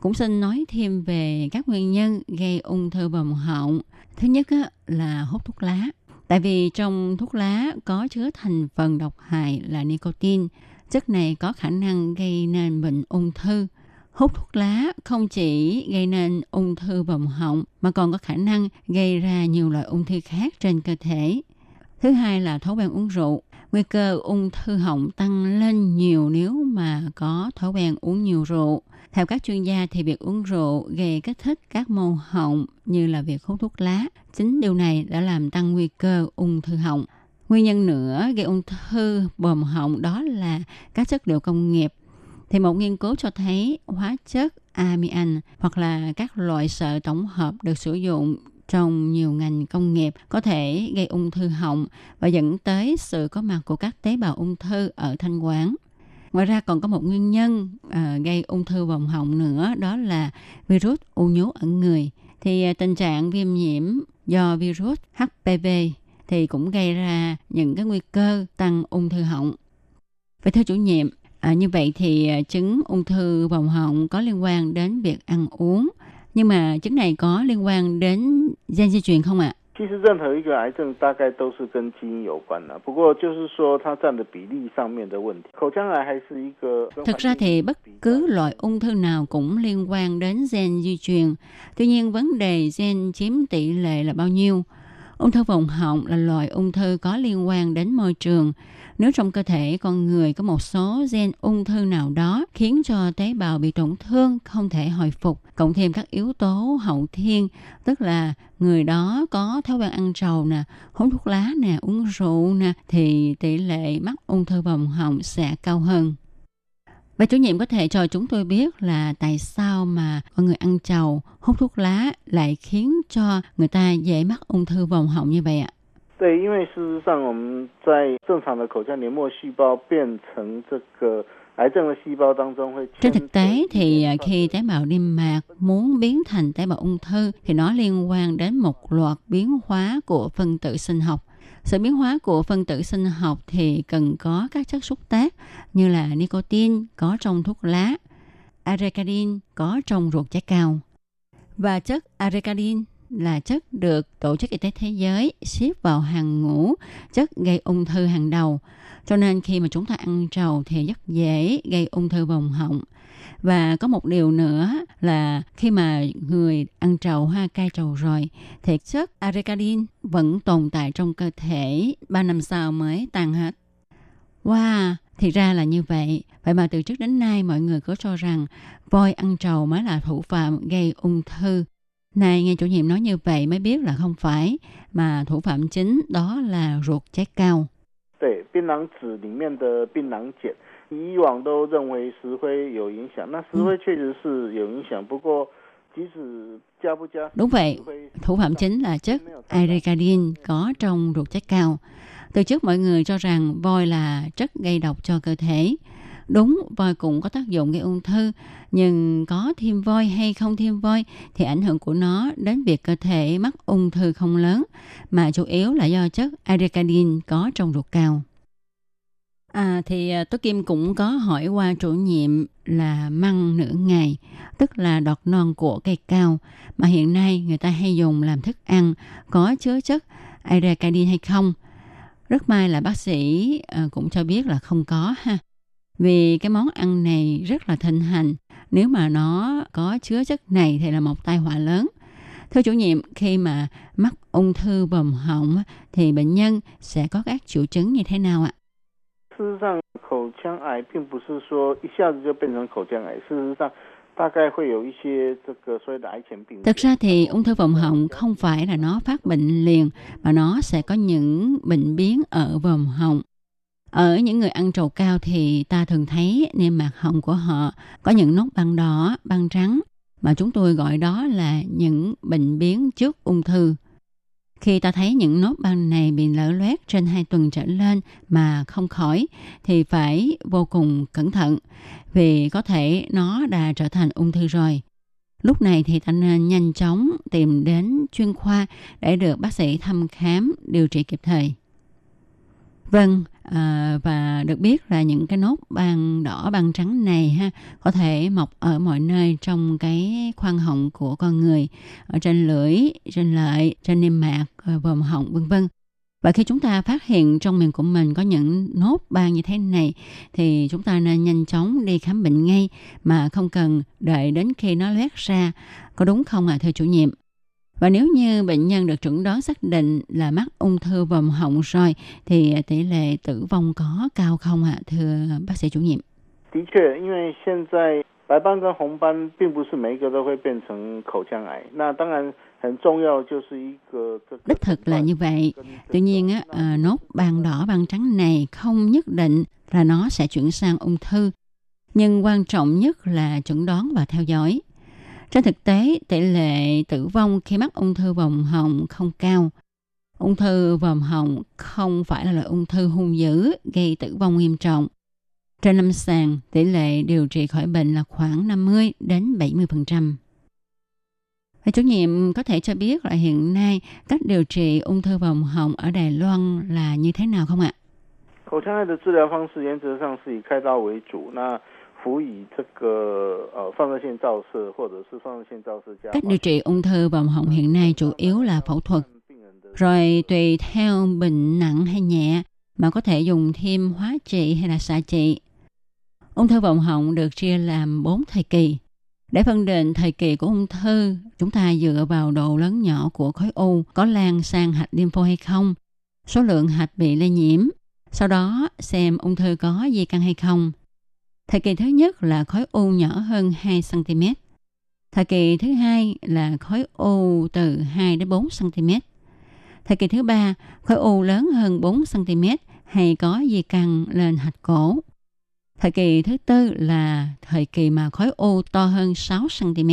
Speaker 4: Cũng xin nói thêm về các nguyên nhân gây ung thư vòm họng. Thứ nhất á, là hút thuốc lá. Tại vì trong thuốc lá có chứa thành phần độc hại là nicotine. Chất này có khả năng gây nên bệnh ung thư. Hút thuốc lá không chỉ gây nên ung thư vòm họng mà còn có khả năng gây ra nhiều loại ung thư khác trên cơ thể. Thứ hai là thói quen uống rượu. Nguy cơ ung thư họng tăng lên nhiều nếu mà có thói quen uống nhiều rượu. Theo các chuyên gia thì việc uống rượu gây kích thích các mô họng như là việc hút thuốc lá. Chính điều này đã làm tăng nguy cơ ung thư họng. Nguyên nhân nữa gây ung thư bồm họng đó là các chất liệu công nghiệp. Thì một nghiên cứu cho thấy hóa chất amian hoặc là các loại sợi tổng hợp được sử dụng trong nhiều ngành công nghiệp có thể gây ung thư họng và dẫn tới sự có mặt của các tế bào ung thư ở thanh quản. Ngoài ra còn có một nguyên nhân à, gây ung thư vòng họng nữa đó là virus u nhú ở người. Thì à, tình trạng viêm nhiễm do virus HPV thì cũng gây ra những cái nguy cơ tăng ung thư họng. Vậy thưa chủ nhiệm, à, như vậy thì à, chứng ung thư vòng họng có liên quan đến việc ăn uống Nhưng mà chứng này có liên quan đến gen di truyền không ạ?
Speaker 10: 其实任何一个癌症大概都是跟基因有关的，不过就是说它占的比例上面的问题。口腔癌还是一个
Speaker 4: Thực ra thì bất cứ loại ung thư nào cũng liên quan đến gen di truyền. Tuy nhiên vấn đề gen chiếm tỷ lệ là bao nhiêu? Ung thư vòng họng là loại ung thư có liên quan đến môi trường. Nếu trong cơ thể con người có một số gen ung thư nào đó khiến cho tế bào bị tổn thương, không thể hồi phục, cộng thêm các yếu tố hậu thiên, tức là người đó có thói quen ăn trầu nè, hút thuốc lá nè, uống rượu nè, thì tỷ lệ mắc ung thư vòng họng sẽ cao hơn. Và chủ nhiệm có thể cho chúng tôi biết là tại sao mà con người ăn trầu, hút thuốc lá lại khiến cho người ta dễ mắc ung thư vòng họng như vậy ạ?
Speaker 10: 对，因为事实上我们在正常的口腔黏膜细胞变成这个癌症的细胞当中会
Speaker 4: Trên thực tế thì à, khi tế bào niêm mạc muốn biến thành tế bào ung thư thì nó liên quan đến một loạt biến hóa của phân tử sinh học. sự biến hóa của phân tử sinh học thì cần có các chất xúc tác như là nicotine có trong thuốc lá, arecadin có trong ruột trái cao. Và chất arecadin là chất được Tổ chức Y tế Thế giới xếp vào hàng ngũ chất gây ung thư hàng đầu. Cho nên khi mà chúng ta ăn trầu thì rất dễ gây ung thư vòng họng Và có một điều nữa là khi mà người ăn trầu hoa cai trầu rồi thì chất arecadin vẫn tồn tại trong cơ thể 3 năm sau mới tan hết. Wow, thì ra là như vậy. Vậy mà từ trước đến nay mọi người cứ cho rằng voi ăn trầu mới là thủ phạm gây ung thư. Này nghe chủ nhiệm nói như vậy mới biết là không phải, mà thủ phạm chính đó là ruột trái cao.
Speaker 10: 对槟榔籽里面的槟榔碱， 以往都认为石灰有影响，那石灰确实是有影响，不过即使加不加
Speaker 4: Đúng vậy, thủ phạm chính là chất arecadin có trong ruột trái cao. Từ trước mọi người cho rằng voi là chất gây độc cho cơ thể. Đúng, voi cũng có tác dụng gây ung thư, nhưng có thêm voi hay không thêm voi thì ảnh hưởng của nó đến việc cơ thể mắc ung thư không lớn, mà chủ yếu là do chất arecadin có trong ruột cao. À thì à, Tố Kim cũng có hỏi qua chủ nhiệm là măng nửa ngày, tức là đọt non của cây cao mà hiện nay người ta hay dùng làm thức ăn có chứa chất arecadin hay không. Rất may là bác sĩ à, cũng cho biết là không có ha. Vì cái món ăn này rất là thịnh hành. Nếu mà nó có chứa chất này thì là một tai họa lớn. Thưa chủ nhiệm, khi mà mắc ung thư bầm họng thì bệnh nhân sẽ có các triệu chứng như thế nào ạ?
Speaker 10: 事实上，口腔癌并不是说一下子就变成口腔癌，事实上大概会有一些这个所谓的癌前病变。
Speaker 4: Thực ra thì ung thư vòm họng không phải là nó phát bệnh liền mà nó sẽ có những bệnh biến ở vòm họng. Ở những người ăn trầu cao thì ta thường thấy niêm mạc họng của họ có những nốt băng đỏ, băng trắng mà chúng tôi gọi đó là những bệnh biến trước ung thư. Khi ta thấy những nốt băng này bị lở loét trên 2 tuần trở lên mà không khỏi thì phải vô cùng cẩn thận vì có thể nó đã trở thành ung thư rồi. Lúc này thì ta nên nhanh chóng tìm đến chuyên khoa để được bác sĩ thăm khám, điều trị kịp thời. Vâng, à, và được biết là những cái nốt ban đỏ ban trắng này ha có thể mọc ở mọi nơi trong cái khoang họng của con người, ở trên lưỡi, trên lợi, trên niêm mạc, ờ, vòm họng vân vân. Và khi chúng ta phát hiện trong miệng của mình có những nốt ban như thế này thì chúng ta nên nhanh chóng đi khám bệnh ngay mà không cần đợi đến khi nó loét ra. Có đúng không ạ à, thưa chủ nhiệm? Và nếu như bệnh nhân được chẩn đoán xác định là mắc ung thư vòm họng rồi thì tỷ lệ tử vong có cao không ạ, à, thưa bác sĩ chủ nhiệm?
Speaker 10: 的确，因为现在白斑跟红斑并不是每一个都会变成口腔癌，那当然很重要就是一个这个
Speaker 4: Đích thực là như vậy. Tuy nhiên, á, à, nốt ban đỏ ban trắng này không nhất định là nó sẽ chuyển sang ung thư. Nhưng quan trọng nhất là chẩn đoán và theo dõi. Trên thực tế, tỷ lệ tử vong khi mắc ung thư vòm họng không cao. Ung thư vòm họng không phải là loại ung thư hung dữ gây tử vong nghiêm trọng. Trên lâm sàng, tỷ lệ điều trị khỏi bệnh là khoảng 50 đến 70%. Vậy chủ nhiệm có thể cho biết là hiện nay cách điều trị ung thư vòm họng ở Đài Loan là như thế nào không ạ?
Speaker 10: 口腔癌的治疗方式原则上是以开刀为主，那 辅以这个呃放射线照射或者是放射线照射加
Speaker 4: Cách điều trị ung thư vòm họng hiện nay chủ yếu là phẫu thuật. Rồi tùy theo bệnh nặng hay nhẹ mà có thể dùng thêm hóa trị hay là xạ trị. Ung thư vòm họng được chia làm 4 thời kỳ. Để phân định thời kỳ của ung thư, chúng ta dựa vào độ lớn nhỏ của khối u có lan sang hạch lympho hay không, số lượng hạch bị lây nhiễm, sau đó xem ung thư có di căn hay không. Thời kỳ thứ nhất là khối u nhỏ hơn 2 cm. Thời kỳ thứ hai là khối u từ 2 đến 4 cm. Thời kỳ thứ ba, khối u lớn hơn 4 cm hay có di căn lên hạch cổ. Thời kỳ thứ tư là thời kỳ mà khối u to hơn 6 cm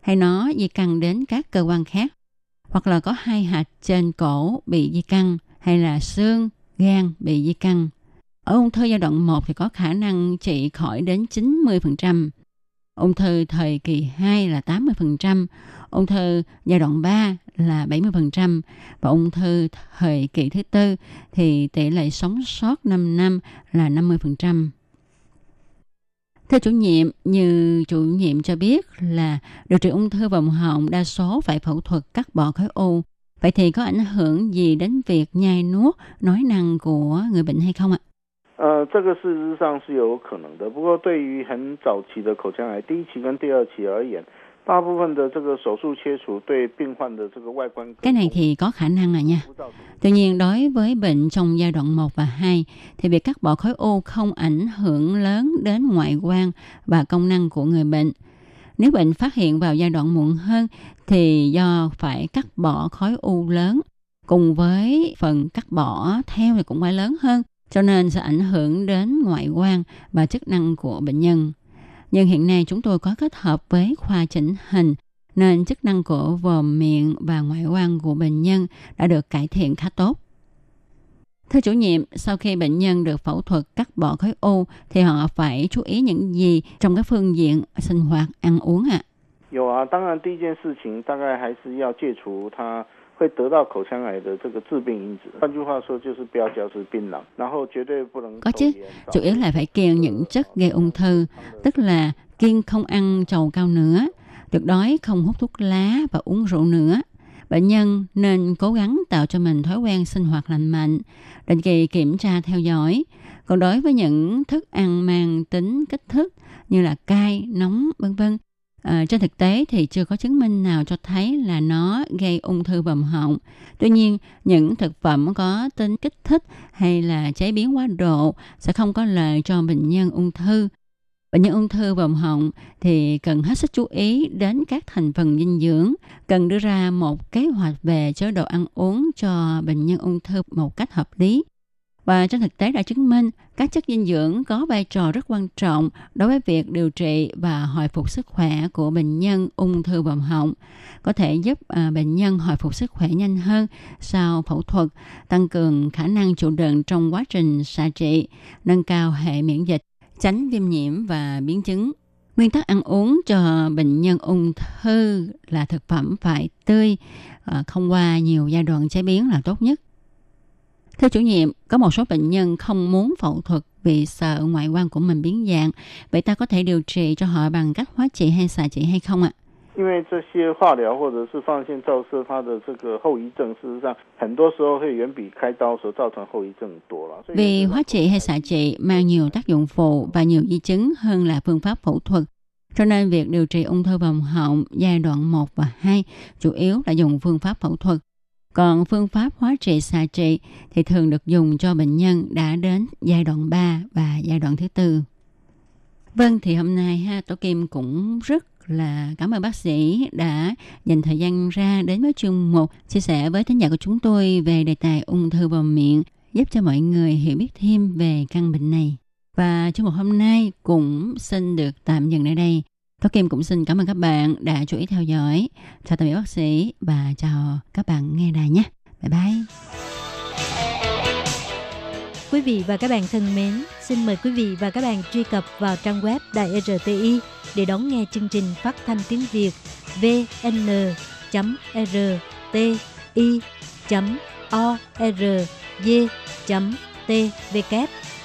Speaker 4: hay nó di căn đến các cơ quan khác hoặc là có hai hạch trên cổ bị di căn hay là xương, gan bị di căn. Ở ung thư giai đoạn 1 thì có khả năng trị khỏi đến 90%. Ung thư thời kỳ 2 là 80%, ung thư giai đoạn 3 là 70% và ung thư thời kỳ thứ tư thì tỷ lệ sống sót 5 năm là 50%. Theo chủ nhiệm, như chủ nhiệm cho biết là điều trị ung thư vòng họng đa số phải phẫu thuật cắt bỏ khối u. Vậy thì có ảnh hưởng gì đến việc nhai nuốt, nói năng của người bệnh hay không ạ?
Speaker 10: 呃，这个事实上是有可能的。不过，对于很早期的口腔癌，第一期跟第二期而言，大部分的这个手术切除对病患的这个外观
Speaker 4: Cái này thì có khả năng à nha. Tuy nhiên đối với bệnh trong giai đoạn 1 và 2 thì việc cắt bỏ khối u không ảnh hưởng lớn đến ngoại quan và công năng của người bệnh. Nếu bệnh phát hiện vào giai đoạn muộn hơn thì do phải cắt bỏ khối u lớn cùng với phần cắt bỏ theo thì cũng phải lớn hơn cho nên sẽ ảnh hưởng đến ngoại quan và chức năng của bệnh nhân. Nhưng hiện nay chúng tôi có kết hợp với khoa chỉnh hình nên chức năng của vòm miệng và ngoại quan của bệnh nhân đã được cải thiện khá tốt. Thưa chủ nhiệm, sau khi bệnh nhân được phẫu thuật cắt bỏ khối u thì họ phải chú ý những gì trong các phương diện sinh hoạt, ăn uống ạ? À?
Speaker 10: 有啊，当然第一件事情大概还是要戒除它 会得到口腔癌的这个致病因子。换句话说，就是不要嚼食槟榔，然后绝对不能
Speaker 4: Có chứ, chủ yếu là phải kiêng những chất gây ung thư, tức là kiêng không ăn trầu cao nữa, tuyệt đối không hút thuốc lá và uống rượu nữa. Bệnh nhân nên cố gắng tạo cho mình thói quen sinh hoạt lành mạnh, định kỳ kiểm tra theo dõi. Còn đối với những thức ăn mang tính kích thích như là cay, nóng, vân vân À, trên thực tế thì chưa có chứng minh nào cho thấy là nó gây ung thư vòm họng. Tuy nhiên, những thực phẩm có tính kích thích hay là chế biến quá độ sẽ không có lợi cho bệnh nhân ung thư. Bệnh nhân ung thư vòm họng thì cần hết sức chú ý đến các thành phần dinh dưỡng, cần đưa ra một kế hoạch về chế độ ăn uống cho bệnh nhân ung thư một cách hợp lý. Và trên thực tế đã chứng minh các chất dinh dưỡng có vai trò rất quan trọng đối với việc điều trị và hồi phục sức khỏe của bệnh nhân ung thư vòm họng, có thể giúp à, bệnh nhân hồi phục sức khỏe nhanh hơn sau phẫu thuật, tăng cường khả năng chịu đựng trong quá trình xạ trị, nâng cao hệ miễn dịch, tránh viêm nhiễm và biến chứng. Nguyên tắc ăn uống cho bệnh nhân ung thư là thực phẩm phải tươi, à, không qua nhiều giai đoạn chế biến là tốt nhất Theo chủ nhiệm, có một số bệnh nhân không muốn phẫu thuật vì sợ ngoại quan của mình biến dạng. Vậy ta có thể điều trị cho họ bằng cách hóa trị hay xạ trị hay không ạ?
Speaker 10: 因为这些化疗或者是放射线照射，它的这个后遗症，事实上很多时候会远比开刀所造成后遗症多了。
Speaker 4: Vì hóa trị hay xạ trị mang nhiều tác dụng phụ và nhiều di chứng hơn là phương pháp phẫu thuật. Cho nên việc điều trị ung thư vòm họng giai đoạn 1 và 2 chủ yếu là dùng phương pháp phẫu thuật. Còn phương pháp hóa trị xạ trị thì thường được dùng cho bệnh nhân đã đến giai đoạn 3 và giai đoạn thứ tư. Vâng, thì hôm nay ha, Tổ Kim cũng rất là cảm ơn bác sĩ đã dành thời gian ra đến với chương mục chia sẻ với thính giả của chúng tôi về đề tài ung thư vòm miệng giúp cho mọi người hiểu biết thêm về căn bệnh này. Và chương mục hôm nay cũng xin được tạm dừng ở đây. Tôi Kim cũng xin cảm ơn các bạn đã chú ý theo dõi. Chào tạm biệt bác sĩ và chào các bạn nghe đài nhé. Bye bye.
Speaker 7: Quý vị và các bạn thân mến, xin mời quý vị và các bạn truy cập vào trang web Đài RTI để đón nghe chương trình phát thanh tiếng Việt vn.rti.org.tvk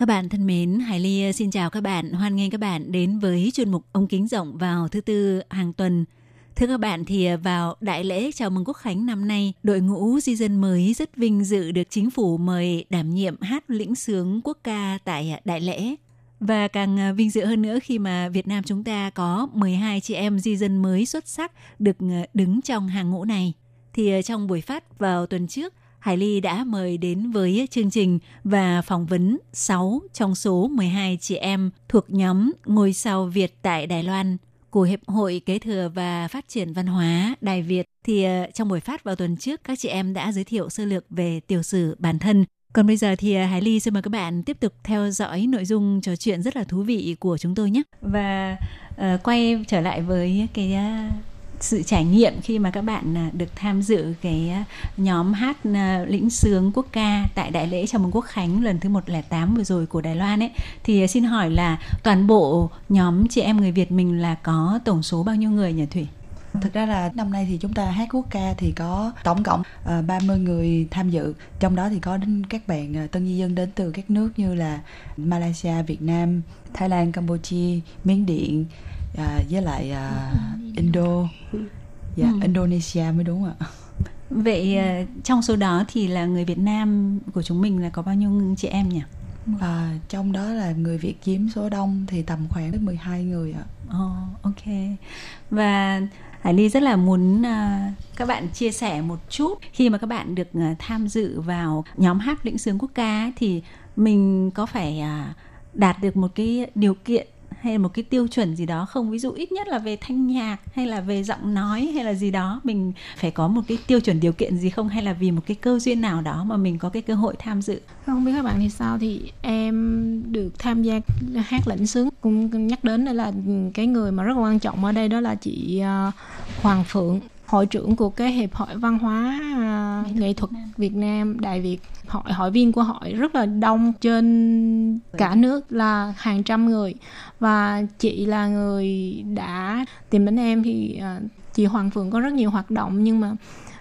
Speaker 11: Các bạn thân mến, Hải Ly ờ, xin chào các bạn, hoan nghênh các bạn đến với chuyên mục ống kính rộng vào thứ tư hàng tuần. Thưa các bạn thì ờ, vào đại lễ chào mừng quốc khánh năm nay, đội ngũ di dân mới rất vinh dự được chính phủ mời đảm nhiệm hát lĩnh sướng quốc ca tại ờ, đại lễ. Và càng vinh dự hơn nữa khi mà Việt Nam chúng ta có 12 chị em di dân mới xuất sắc được đứng trong hàng ngũ này. Thì trong buổi phát vào tuần trước, Hải Ly đã mời đến với chương trình và phỏng vấn 6 trong số 12 chị em thuộc nhóm Ngôi sao Việt tại Đài Loan của Hiệp hội Kế thừa và Phát triển Văn hóa Đài Việt. Thì ờ, trong buổi phát vào tuần trước, các chị em đã giới thiệu sơ lược về tiểu sử bản thân. Còn bây giờ thì ờ, Hải Ly xin mời các bạn tiếp tục theo dõi nội dung trò chuyện rất là thú vị của chúng tôi nhé. Và uh, quay trở lại với cái uh, sự trải nghiệm khi mà các bạn à, được tham dự cái à, nhóm hát à, lĩnh sướng quốc ca tại đại lễ chào mừng quốc khánh lần thứ 108 vừa rồi của Đài Loan ấy thì xin hỏi là toàn bộ nhóm chị em người Việt mình là có tổng số bao nhiêu người nhỉ Thủy?
Speaker 12: Thực ra là năm nay thì chúng ta hát quốc ca thì có tổng cộng uh, 30 người tham dự Trong đó thì có đến các bạn uh, tân di dân đến từ các nước như là Malaysia, Việt Nam, Thái Lan, Campuchia, Miến Điện à, với lại à, Indo. Dạ ừ. Indonesia mới đúng ạ.
Speaker 11: Vậy à, trong số đó thì là người Việt Nam của chúng mình là có bao nhiêu chị em nhỉ?
Speaker 12: À, trong đó là người Việt chiếm số đông thì tầm khoảng đến 12 người ạ.
Speaker 11: Oh, ok. Và Hải Ly rất là muốn uh, các bạn chia sẻ một chút. Khi mà các bạn được uh, tham dự vào nhóm hát lĩnh sướng quốc ca thì mình có phải uh, đạt được một cái điều kiện hay là một cái tiêu chuẩn gì đó không? Ví dụ ít nhất là về thanh nhạc hay là về giọng nói hay là gì đó, mình phải có một cái tiêu chuẩn điều kiện gì không? Hay là vì một cái cơ duyên nào đó mà mình có cái cơ hội tham dự?
Speaker 13: Không biết các bạn thì sao? Thì em được tham gia hát lĩnh sướng. Cũng nhắc đến đây là cái người mà rất quan trọng ở đây đó là chị ờ, Hoàng Phượng hội trưởng của cái hiệp hội văn hóa uh, nghệ thuật Việt Nam. Đại Việt. Hội hội viên của hội rất là đông trên cả nước là hàng trăm người. Và chị là người đã tìm đến em thì uh, chị Hoàng Phượng có rất nhiều hoạt động nhưng mà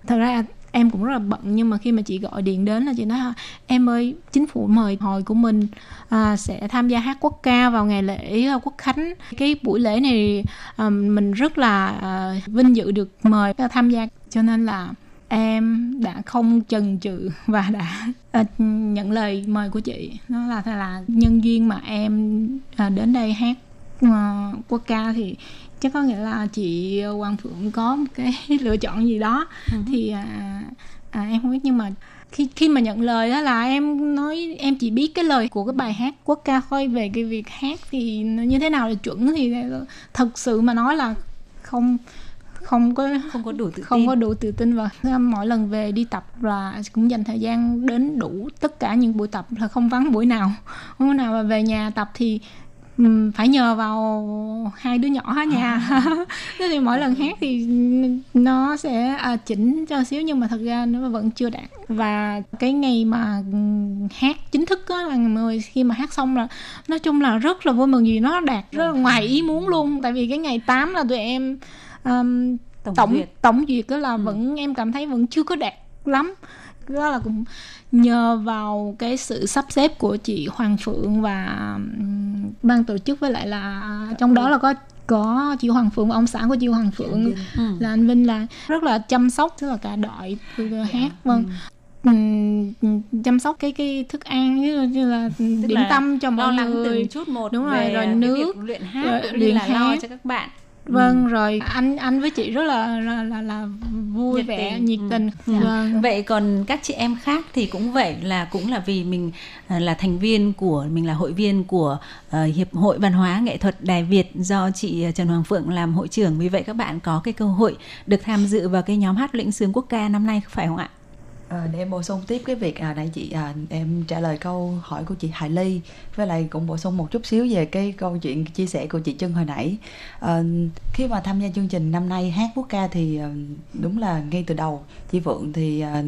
Speaker 13: thật ra em cũng rất là bận nhưng mà khi mà chị gọi điện đến là chị nói em ơi chính phủ mời hội của mình à, sẽ tham gia hát quốc ca vào ngày lễ à, quốc khánh. Cái buổi lễ này à, mình rất là à, vinh dự được mời tham gia. Cho nên là em đã không chần chừ và đã à, nhận lời mời của chị. Nó là là nhân duyên mà em à, đến đây hát à, quốc ca thì chắc có nghĩa là chị Hoàng Phượng có một cái lựa chọn gì đó uh-huh. thì à, à, em không biết nhưng mà khi khi mà nhận lời đó là em nói em chỉ biết cái lời của cái bài hát quốc ca thôi về cái việc hát thì như thế nào là chuẩn thì thật sự mà nói là không không có
Speaker 11: không có đủ tự
Speaker 13: không
Speaker 11: tin.
Speaker 13: có đủ tự tin và mỗi lần về đi tập là cũng dành thời gian đến đủ tất cả những buổi tập là không vắng buổi nào buổi nào mà về nhà tập thì phải nhờ vào hai đứa nhỏ ở nhà thế thì mỗi lần hát thì nó sẽ à, chỉnh cho xíu nhưng mà thật ra nó vẫn chưa đạt. Và cái ngày mà hát chính thức á là ngày 10 khi mà hát xong là nói chung là rất là vui mừng vì nó đạt rất là ngoài ý muốn luôn. Tại vì cái ngày 8 là tụi em um, tổng tổng duyệt, tổng duyệt đó là ừ. vẫn em cảm thấy vẫn chưa có đạt lắm. Đó là cũng nhờ vào cái sự sắp xếp của chị Hoàng Phượng và ban tổ chức với lại là trong đó là có có chị Hoàng Phượng ông xã của chị Hoàng Phượng
Speaker 14: Ừ.
Speaker 13: là anh Vinh là rất là chăm sóc tức là cả đội
Speaker 14: Dạ.
Speaker 13: hát vâng Ừm, chăm sóc cái cái thức ăn như, như là điểm
Speaker 11: là
Speaker 13: tâm cho
Speaker 11: lo
Speaker 13: mọi người
Speaker 11: từng chút một
Speaker 13: đúng rồi
Speaker 11: về
Speaker 13: rồi nước
Speaker 11: luyện hát
Speaker 13: rồi
Speaker 11: cũng như
Speaker 13: luyện
Speaker 11: là lo
Speaker 13: hát.
Speaker 11: cho các bạn
Speaker 13: vâng rồi anh anh với chị rất là là là, là vui
Speaker 11: nhiệt
Speaker 13: vẻ
Speaker 11: tình.
Speaker 13: nhiệt
Speaker 11: Ừ.
Speaker 13: tình
Speaker 11: Dạ.
Speaker 13: vâng
Speaker 11: Vậy còn các chị em khác thì cũng vậy là cũng là vì mình à, là thành viên của mình là hội viên của ờ, hiệp hội văn hóa nghệ thuật Đài Việt do chị Trần Hoàng Phượng làm hội trưởng vì vậy các bạn có cái cơ hội được tham dự vào cái nhóm hát lĩnh sướng quốc ca năm nay phải không ạ?
Speaker 12: À, để em bổ sung tiếp cái việc à, nãy chị à, em trả lời câu hỏi của chị Hải Ly. Với lại cũng bổ sung một chút xíu về cái câu chuyện chia sẻ của chị Trân hồi nãy. À, khi mà tham gia chương trình năm nay hát quốc ca thì à, đúng là ngay từ đầu chị Vượng thì à,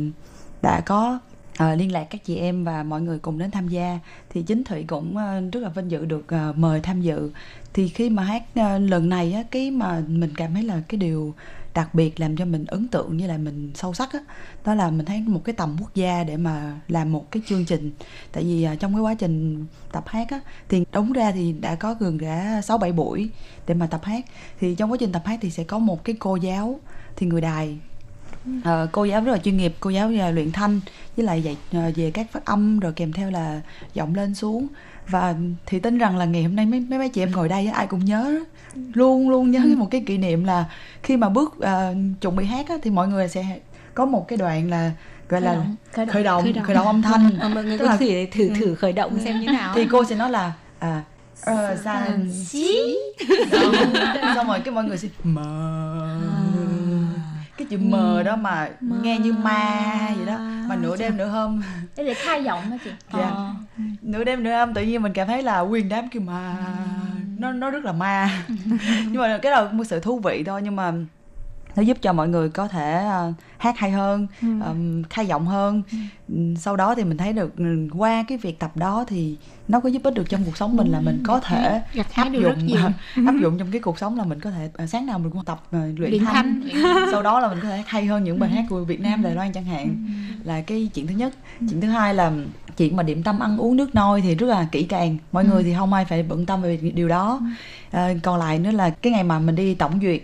Speaker 12: đã có à, liên lạc các chị em và mọi người cùng đến tham gia. Thì chính Thủy cũng à, rất là vinh dự được à, mời tham dự. Thì khi mà hát à, lần này á, cái mà mình cảm thấy là cái điều đặc biệt làm cho mình ấn tượng như là mình sâu sắc á đó là mình thấy một cái tầm quốc gia để mà làm một cái chương trình. Tại vì à, trong cái quá trình tập hát á thì đúng ra thì đã có gần cả sáu bảy buổi để mà tập hát. Thì trong quá trình tập hát thì sẽ có một cái cô giáo thì người đài Ờ, cô giáo rất là chuyên nghiệp cô giáo về luyện thanh với lại dạy ờ, về các phát âm rồi kèm theo là giọng lên xuống và thì tin rằng là ngày hôm nay mấy mấy mấy chị em ngồi đây ai cũng nhớ. Luôn luôn nhớ một cái kỷ niệm là khi mà bước ờ, chuẩn bị hát á, thì mọi người sẽ có một cái đoạn là gọi là
Speaker 11: Khởi
Speaker 12: khởi
Speaker 11: động.
Speaker 12: động
Speaker 11: Khởi
Speaker 12: khởi
Speaker 11: động.
Speaker 12: động, âm thanh.
Speaker 11: Ờ, mọi người
Speaker 12: Tức
Speaker 11: có
Speaker 12: là-
Speaker 11: thể thử thử khởi động xem như nào.
Speaker 12: Thì cô sẽ nói là à ờ, xong rồi cái mọi người sẽ mờ cái chữ mờ đó mà nghe như ma vậy đó. Mà nửa đêm nửa hôm.
Speaker 15: Để để khai giọng đó chị.
Speaker 12: dạ. Nửa đêm nửa hôm tự nhiên mình cảm thấy là nguyên đám kêu mà nó nó rất là ma. Nhưng mà cái là một sự thú vị thôi nhưng mà nó giúp cho mọi người có thể ờ, hát hay hơn
Speaker 13: Ừ.
Speaker 12: ờm, khai giọng hơn. Ừm, sau đó thì mình thấy được ừ, qua cái việc tập đó thì nó có giúp ích được trong cuộc sống mình là mình có thể
Speaker 13: gặt
Speaker 12: áp dụng áp dụng trong cái cuộc sống là mình có thể ờ, sáng nào mình cũng tập ờ, luyện,
Speaker 13: Luyện
Speaker 12: thanh,
Speaker 13: thanh.
Speaker 12: sau đó là mình có thể hay hơn những bài hát của Việt Nam Đài Loan chẳng hạn là cái chuyện thứ nhất. Chuyện thứ hai là chuyện mà điểm tâm ăn uống nước nôi thì rất là kỹ càng. Mọi người thì không ai phải bận tâm về điều đó. Ờ, còn lại nữa là cái ngày mà mình đi tổng duyệt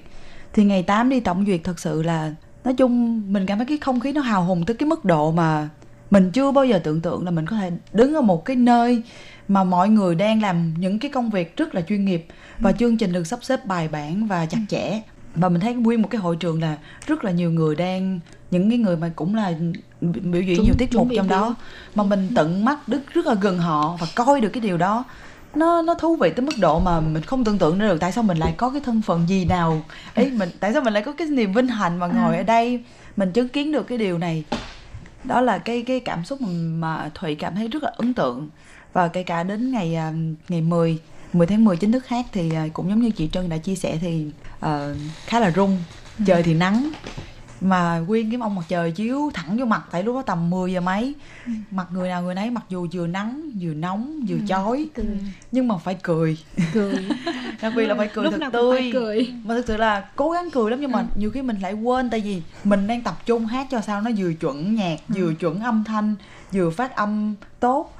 Speaker 12: thì ngày 8 đi tổng duyệt thật sự là nói chung mình cảm thấy cái không khí nó hào hùng tới cái mức độ mà mình chưa bao giờ tưởng tượng là mình có thể đứng ở một cái nơi mà mọi người đang làm những cái công việc rất là chuyên nghiệp và chương trình được sắp xếp bài bản và chặt chẽ. Và mình thấy nguyên một cái hội trường là rất là nhiều người đang những cái người mà cũng là biểu diễn
Speaker 13: Chuẩn-
Speaker 12: nhiều tiết mục trong đó mà mình tận mắt đứng rất là gần họ và coi được cái điều đó nó nó thú vị tới mức độ mà mình không tưởng tượng ra được tại sao mình lại có cái thân phận gì nào. Ấy mình tại sao mình lại có cái niềm vinh hạnh mà ngồi ở đây mình chứng kiến được cái điều này. Đó là cái cái cảm xúc mà Thụy cảm thấy rất là ấn tượng. Và kể cả đến ngày à, ngày 10 10 tháng 10 chính thức hát thì à, cũng giống như chị Trân đã chia sẻ thì ờ, khá là rung trời thì nắng mà nguyên cái ông mặt trời chiếu thẳng vô mặt tại lúc đó tầm 10 giờ mấy. Mặt người nào người nấy mặc dù vừa nắng vừa nóng vừa chói nhưng mà phải cười.
Speaker 13: Cười.
Speaker 12: Đặc biệt là phải cười
Speaker 13: Lúc
Speaker 12: thật
Speaker 13: cũng phải
Speaker 12: tươi
Speaker 13: cười.
Speaker 12: mà thực sự là cố gắng cười lắm nhưng mà nhiều khi mình lại quên tại vì mình đang tập trung hát cho sao nó vừa chuẩn nhạc vừa chuẩn âm thanh vừa phát âm tốt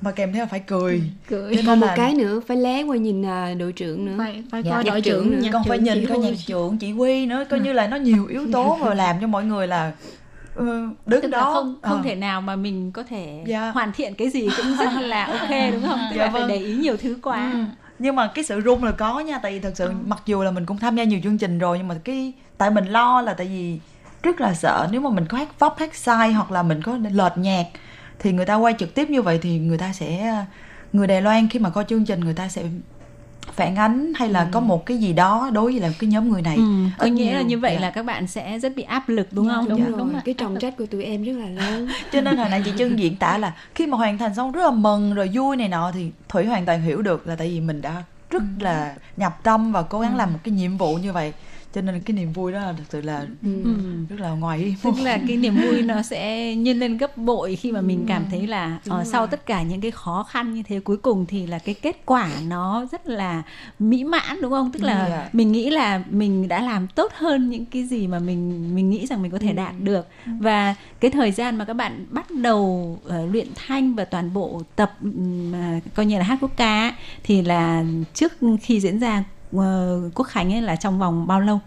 Speaker 12: mà kèm theo là phải cười
Speaker 13: cười
Speaker 12: Cho nên
Speaker 16: còn một
Speaker 12: là-
Speaker 16: cái nữa phải lé qua nhìn à, đội trưởng nữa
Speaker 13: phải phải
Speaker 12: Dạ.
Speaker 13: coi đội trưởng nữa
Speaker 12: còn phải nhìn coi nhạc trưởng chỉ huy nữa coi như là nó nhiều yếu tố và làm cho mọi người là ừ, đứng
Speaker 11: tức
Speaker 12: đó
Speaker 11: là không không
Speaker 12: Ờ.
Speaker 11: thể nào mà mình có thể
Speaker 12: Dạ.
Speaker 11: hoàn thiện cái gì cũng rất là ok đúng không tức
Speaker 12: Dạ
Speaker 11: là phải
Speaker 12: vâng.
Speaker 11: để ý nhiều thứ quá
Speaker 12: Ừ. nhưng mà cái sự run là có nha tại vì thật sự mặc dù là mình cũng tham gia nhiều chương trình rồi nhưng mà cái tại mình lo là tại vì rất là sợ nếu mà mình có hát vấp hát sai hoặc là mình có lệch nhạc thì người ta quay trực tiếp như vậy thì người ta sẽ người Đài Loan khi mà coi chương trình người ta sẽ phản ánh hay là có một cái gì đó đối với lại cái nhóm người này
Speaker 11: Ừ, có nghĩa là như vậy
Speaker 12: Dạ.
Speaker 11: là các bạn sẽ rất bị áp lực đúng không?
Speaker 16: đúng,
Speaker 12: Dạ.
Speaker 16: rồi.
Speaker 11: Đúng rồi.
Speaker 16: cái trọng trách của tụi em rất là lớn
Speaker 12: cho nên hồi nãy chị Trân diễn tả là khi mà hoàn thành xong rất là mừng rồi vui này nọ thì Thủy hoàn toàn hiểu được là tại vì mình đã rất là nhập tâm và cố gắng làm một cái nhiệm vụ như vậy cho nên cái niềm vui đó là thực sự là
Speaker 11: Ừ.
Speaker 12: rất là ngoài ý
Speaker 11: tức là cái niềm vui nó sẽ nhân lên gấp bội khi mà mình cảm thấy là
Speaker 16: Đúng
Speaker 11: ờ,
Speaker 16: rồi.
Speaker 11: sau tất cả những cái khó khăn như thế cuối cùng thì là cái kết quả nó rất là mỹ mãn đúng không? Tức là
Speaker 12: Dạ.
Speaker 11: mình nghĩ là mình đã làm tốt hơn những cái gì mà mình mình nghĩ rằng mình có thể đạt được. Và cái thời gian mà các bạn bắt đầu ờ, luyện thanh và toàn bộ tập mà coi như là hát quốc ca thì là trước khi diễn ra uh, quốc khánh ấy là trong vòng bao lâu?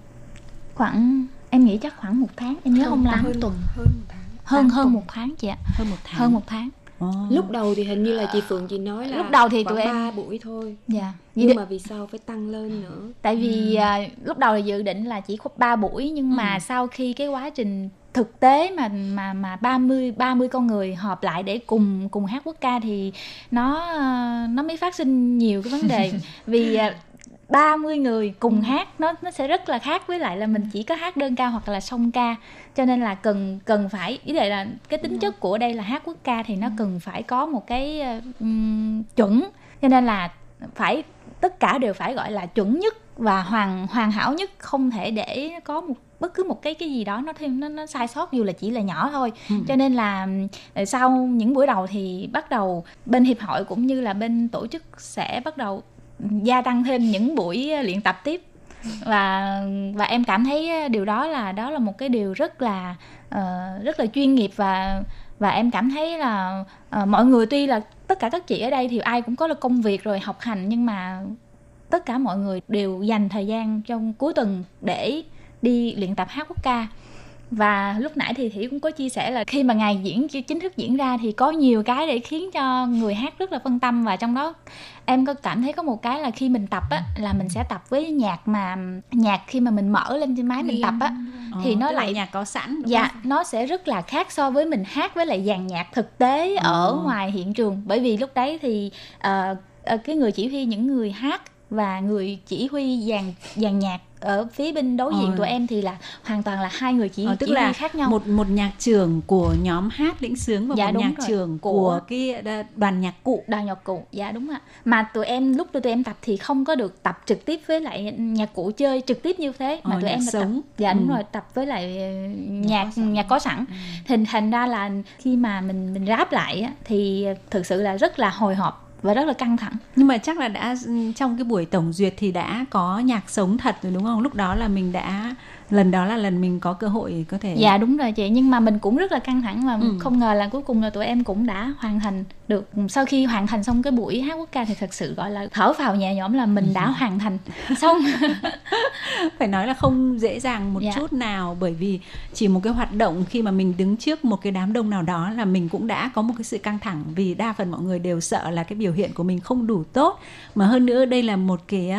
Speaker 15: Khoảng em nghĩ chắc khoảng một tháng em nhớ không, không lắm
Speaker 16: hơn tuần. hơn một tháng.
Speaker 15: Hơn hơn một tháng chị ạ.
Speaker 11: Hơn một tháng.
Speaker 15: Hơn một tháng.
Speaker 16: Oh. lúc đầu thì hình như là chị Phượng chị nói là
Speaker 15: lúc đầu thì tụi em
Speaker 16: ba buổi thôi.
Speaker 15: Dạ.
Speaker 16: Nhưng định... mà vì sao phải tăng lên nữa?
Speaker 15: Tại vì ừ. à, lúc đầu thì dự định là chỉ có ba buổi nhưng ừ. mà sau khi cái quá trình thực tế mà mà mà 30 30 con người họp lại để cùng cùng hát quốc ca thì nó nó mới phát sinh nhiều cái vấn đề. Vì à, 30 người cùng ừ. hát nó nó sẽ rất là khác với lại là mình chỉ có hát đơn ca hoặc là song ca cho nên là cần cần phải ý là cái tính chất của đây là hát quốc ca thì nó ừ. cần phải có một cái um, chuẩn cho nên là phải tất cả đều phải gọi là chuẩn nhất và hoàn hoàn hảo nhất không thể để có một bất cứ một cái cái gì đó nó thêm nó nó sai sót dù là chỉ là nhỏ thôi ừ. cho nên là sau những buổi đầu thì bắt đầu bên hiệp hội cũng như là bên tổ chức sẽ bắt đầu gia tăng thêm những buổi ờ, luyện tập tiếp. Và và em cảm thấy ờ, điều đó là đó là một cái điều rất là uh, rất là chuyên nghiệp và và em cảm thấy là uh, mọi người tuy là tất cả các chị ở đây thì ai cũng có là công việc rồi học hành nhưng mà tất cả mọi người đều dành thời gian trong cuối tuần để đi luyện tập hát quốc ca và lúc nãy thì thủy cũng có chia sẻ là khi mà ngày diễn chính thức diễn ra thì có nhiều cái để khiến cho người hát rất là phân tâm và trong đó em có cảm thấy có một cái là khi mình tập á là mình sẽ tập với nhạc mà nhạc khi mà mình mở lên trên máy mình tập á thì nó lại
Speaker 11: nhạc có sẵn
Speaker 15: dạ không? nó sẽ rất là khác so với mình hát với lại dàn nhạc thực tế ừ. ở ngoài hiện trường bởi vì lúc đấy thì uh, cái người chỉ huy những người hát và người chỉ huy dàn dàn nhạc ở phía bên đối diện ờ. tụi em thì là hoàn toàn là hai người chỉ
Speaker 11: ờ, tức chỉ là khác nhau một một nhạc trưởng của nhóm hát lĩnh sướng và dạ, một nhạc rồi. trưởng của, của cái đoàn nhạc cụ
Speaker 15: đoàn nhạc cụ dạ đúng ạ mà tụi em lúc tụi em tập thì không có được tập trực tiếp với lại nhạc cụ chơi trực tiếp như thế mà
Speaker 11: ờ,
Speaker 15: tụi em
Speaker 11: sống
Speaker 15: tập, dạ đúng ừ. rồi tập với lại ờ, nhạc nhạc có sẵn, nhạc có sẵn. Ừ. hình thành ra là khi mà mình mình ráp lại thì thực sự là rất là hồi hộp và rất là căng thẳng.
Speaker 11: Nhưng mà chắc là đã trong cái buổi tổng duyệt thì đã có nhạc sống thật rồi đúng không? Lúc đó là mình đã lần đó là lần mình có cơ hội có thể
Speaker 15: dạ đúng rồi chị. Nhưng mà mình cũng rất là căng thẳng và ừ. không ngờ là cuối cùng là tụi em cũng đã hoàn thành được sau khi hoàn thành xong cái buổi hát quốc ca thì thật sự gọi là thở phào nhẹ nhõm là mình đã hoàn thành. Xong.
Speaker 11: Phải nói là không dễ dàng một dạ. chút nào bởi vì chỉ một cái hoạt động khi mà mình đứng trước một cái đám đông nào đó là mình cũng đã có một cái sự căng thẳng vì đa phần mọi người đều sợ là cái biểu hiện của mình không đủ tốt. Mà hơn nữa đây là một cái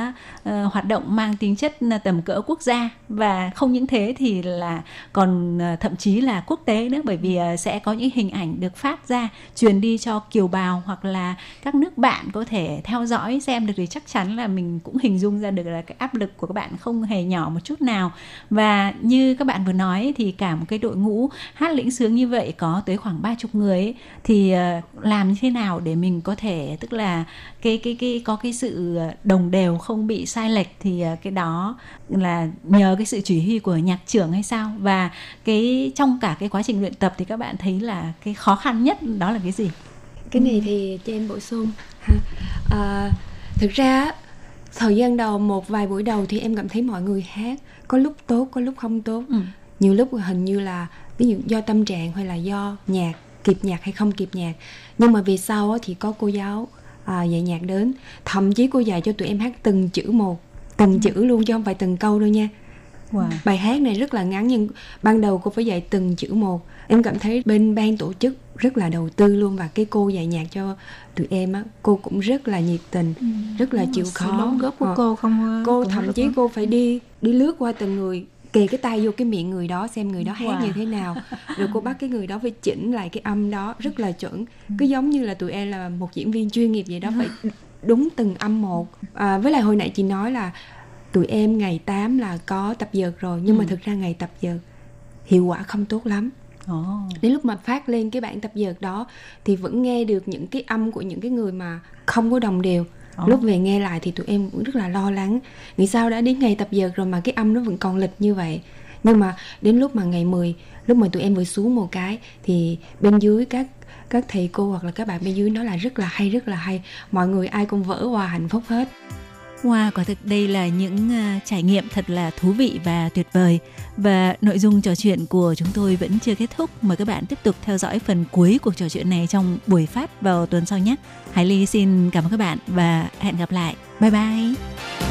Speaker 11: uh, hoạt động mang tính chất tầm cỡ quốc gia và không những thế thì là còn uh, thậm chí là quốc tế nữa bởi vì uh, sẽ có những hình ảnh được phát ra truyền đi cho kiều bào hoặc là các nước bạn có thể theo dõi xem được thì chắc chắn là mình cũng hình dung ra được là cái áp lực của các bạn không hề nhỏ một chút nào. Và như các bạn vừa nói thì cả một cái đội ngũ hát lĩnh sướng như vậy có tới khoảng ba chục người ấy, thì ờ, làm như thế nào để mình có thể tức là cái cái cái có cái sự đồng đều không bị sai lệch thì ờ, cái đó là nhờ cái sự chỉ huy của nhạc trưởng hay sao? Và cái trong cả cái quá trình luyện tập thì các bạn thấy là cái khó khăn nhất đó là cái gì?
Speaker 16: Cái này thì cho em bổ sung ha à, thực ra thời gian đầu một vài buổi đầu thì em cảm thấy mọi người hát có lúc tốt có lúc không tốt ừ. nhiều lúc hình như là ví dụ do tâm trạng hay là do nhạc kịp nhạc hay không kịp nhạc nhưng mà vì sau thì có cô giáo à, dạy nhạc đến thậm chí cô dạy cho tụi em hát từng chữ một từng ừ. chữ luôn chứ không phải từng câu đâu nha Wow. Bài hát này rất là ngắn nhưng ban đầu cô phải dạy từng chữ một. Em cảm thấy bên ban tổ chức rất là đầu tư luôn và cái cô dạy nhạc cho tụi em á, cô cũng rất là nhiệt tình, ừ. rất là chịu khó.
Speaker 11: đóng góp của ờ. cô không
Speaker 16: cô thậm chí cô phải đi đi lướt qua từng người kề cái tay vô cái miệng người đó xem người đó hát wow. như thế nào rồi cô bắt cái người đó phải chỉnh lại cái âm đó rất là chuẩn ừ. cứ giống như là tụi em là một diễn viên chuyên nghiệp vậy đó phải đúng từng âm một à, với lại hồi nãy chị nói là tụi em ngày 8 là có tập dượt rồi nhưng ừ. mà thực ra ngày tập dượt hiệu quả không tốt lắm Oh. Đến lúc mà phát lên cái bản tập dượt đó thì vẫn nghe được những cái âm của những cái người mà không có đồng đều. Oh. Lúc về nghe lại thì tụi em cũng rất là lo lắng. Vì sao đã đến ngày tập dượt rồi mà cái âm nó vẫn còn lịch như vậy. Nhưng mà đến lúc mà ngày 10, lúc mà tụi em vừa xuống một cái thì bên dưới các các thầy cô hoặc là các bạn bên dưới nói là rất là hay rất là hay. Mọi người ai cũng vỡ hòa hạnh phúc hết.
Speaker 11: Wow, quả thực đây là những uh, trải nghiệm thật là thú vị và tuyệt vời. Và nội dung trò chuyện của chúng tôi vẫn chưa kết thúc. Mời các bạn tiếp tục theo dõi phần cuối cuộc trò chuyện này trong buổi phát vào tuần sau nhé. Hải Ly xin cảm ơn các bạn và hẹn gặp lại. Bye bye.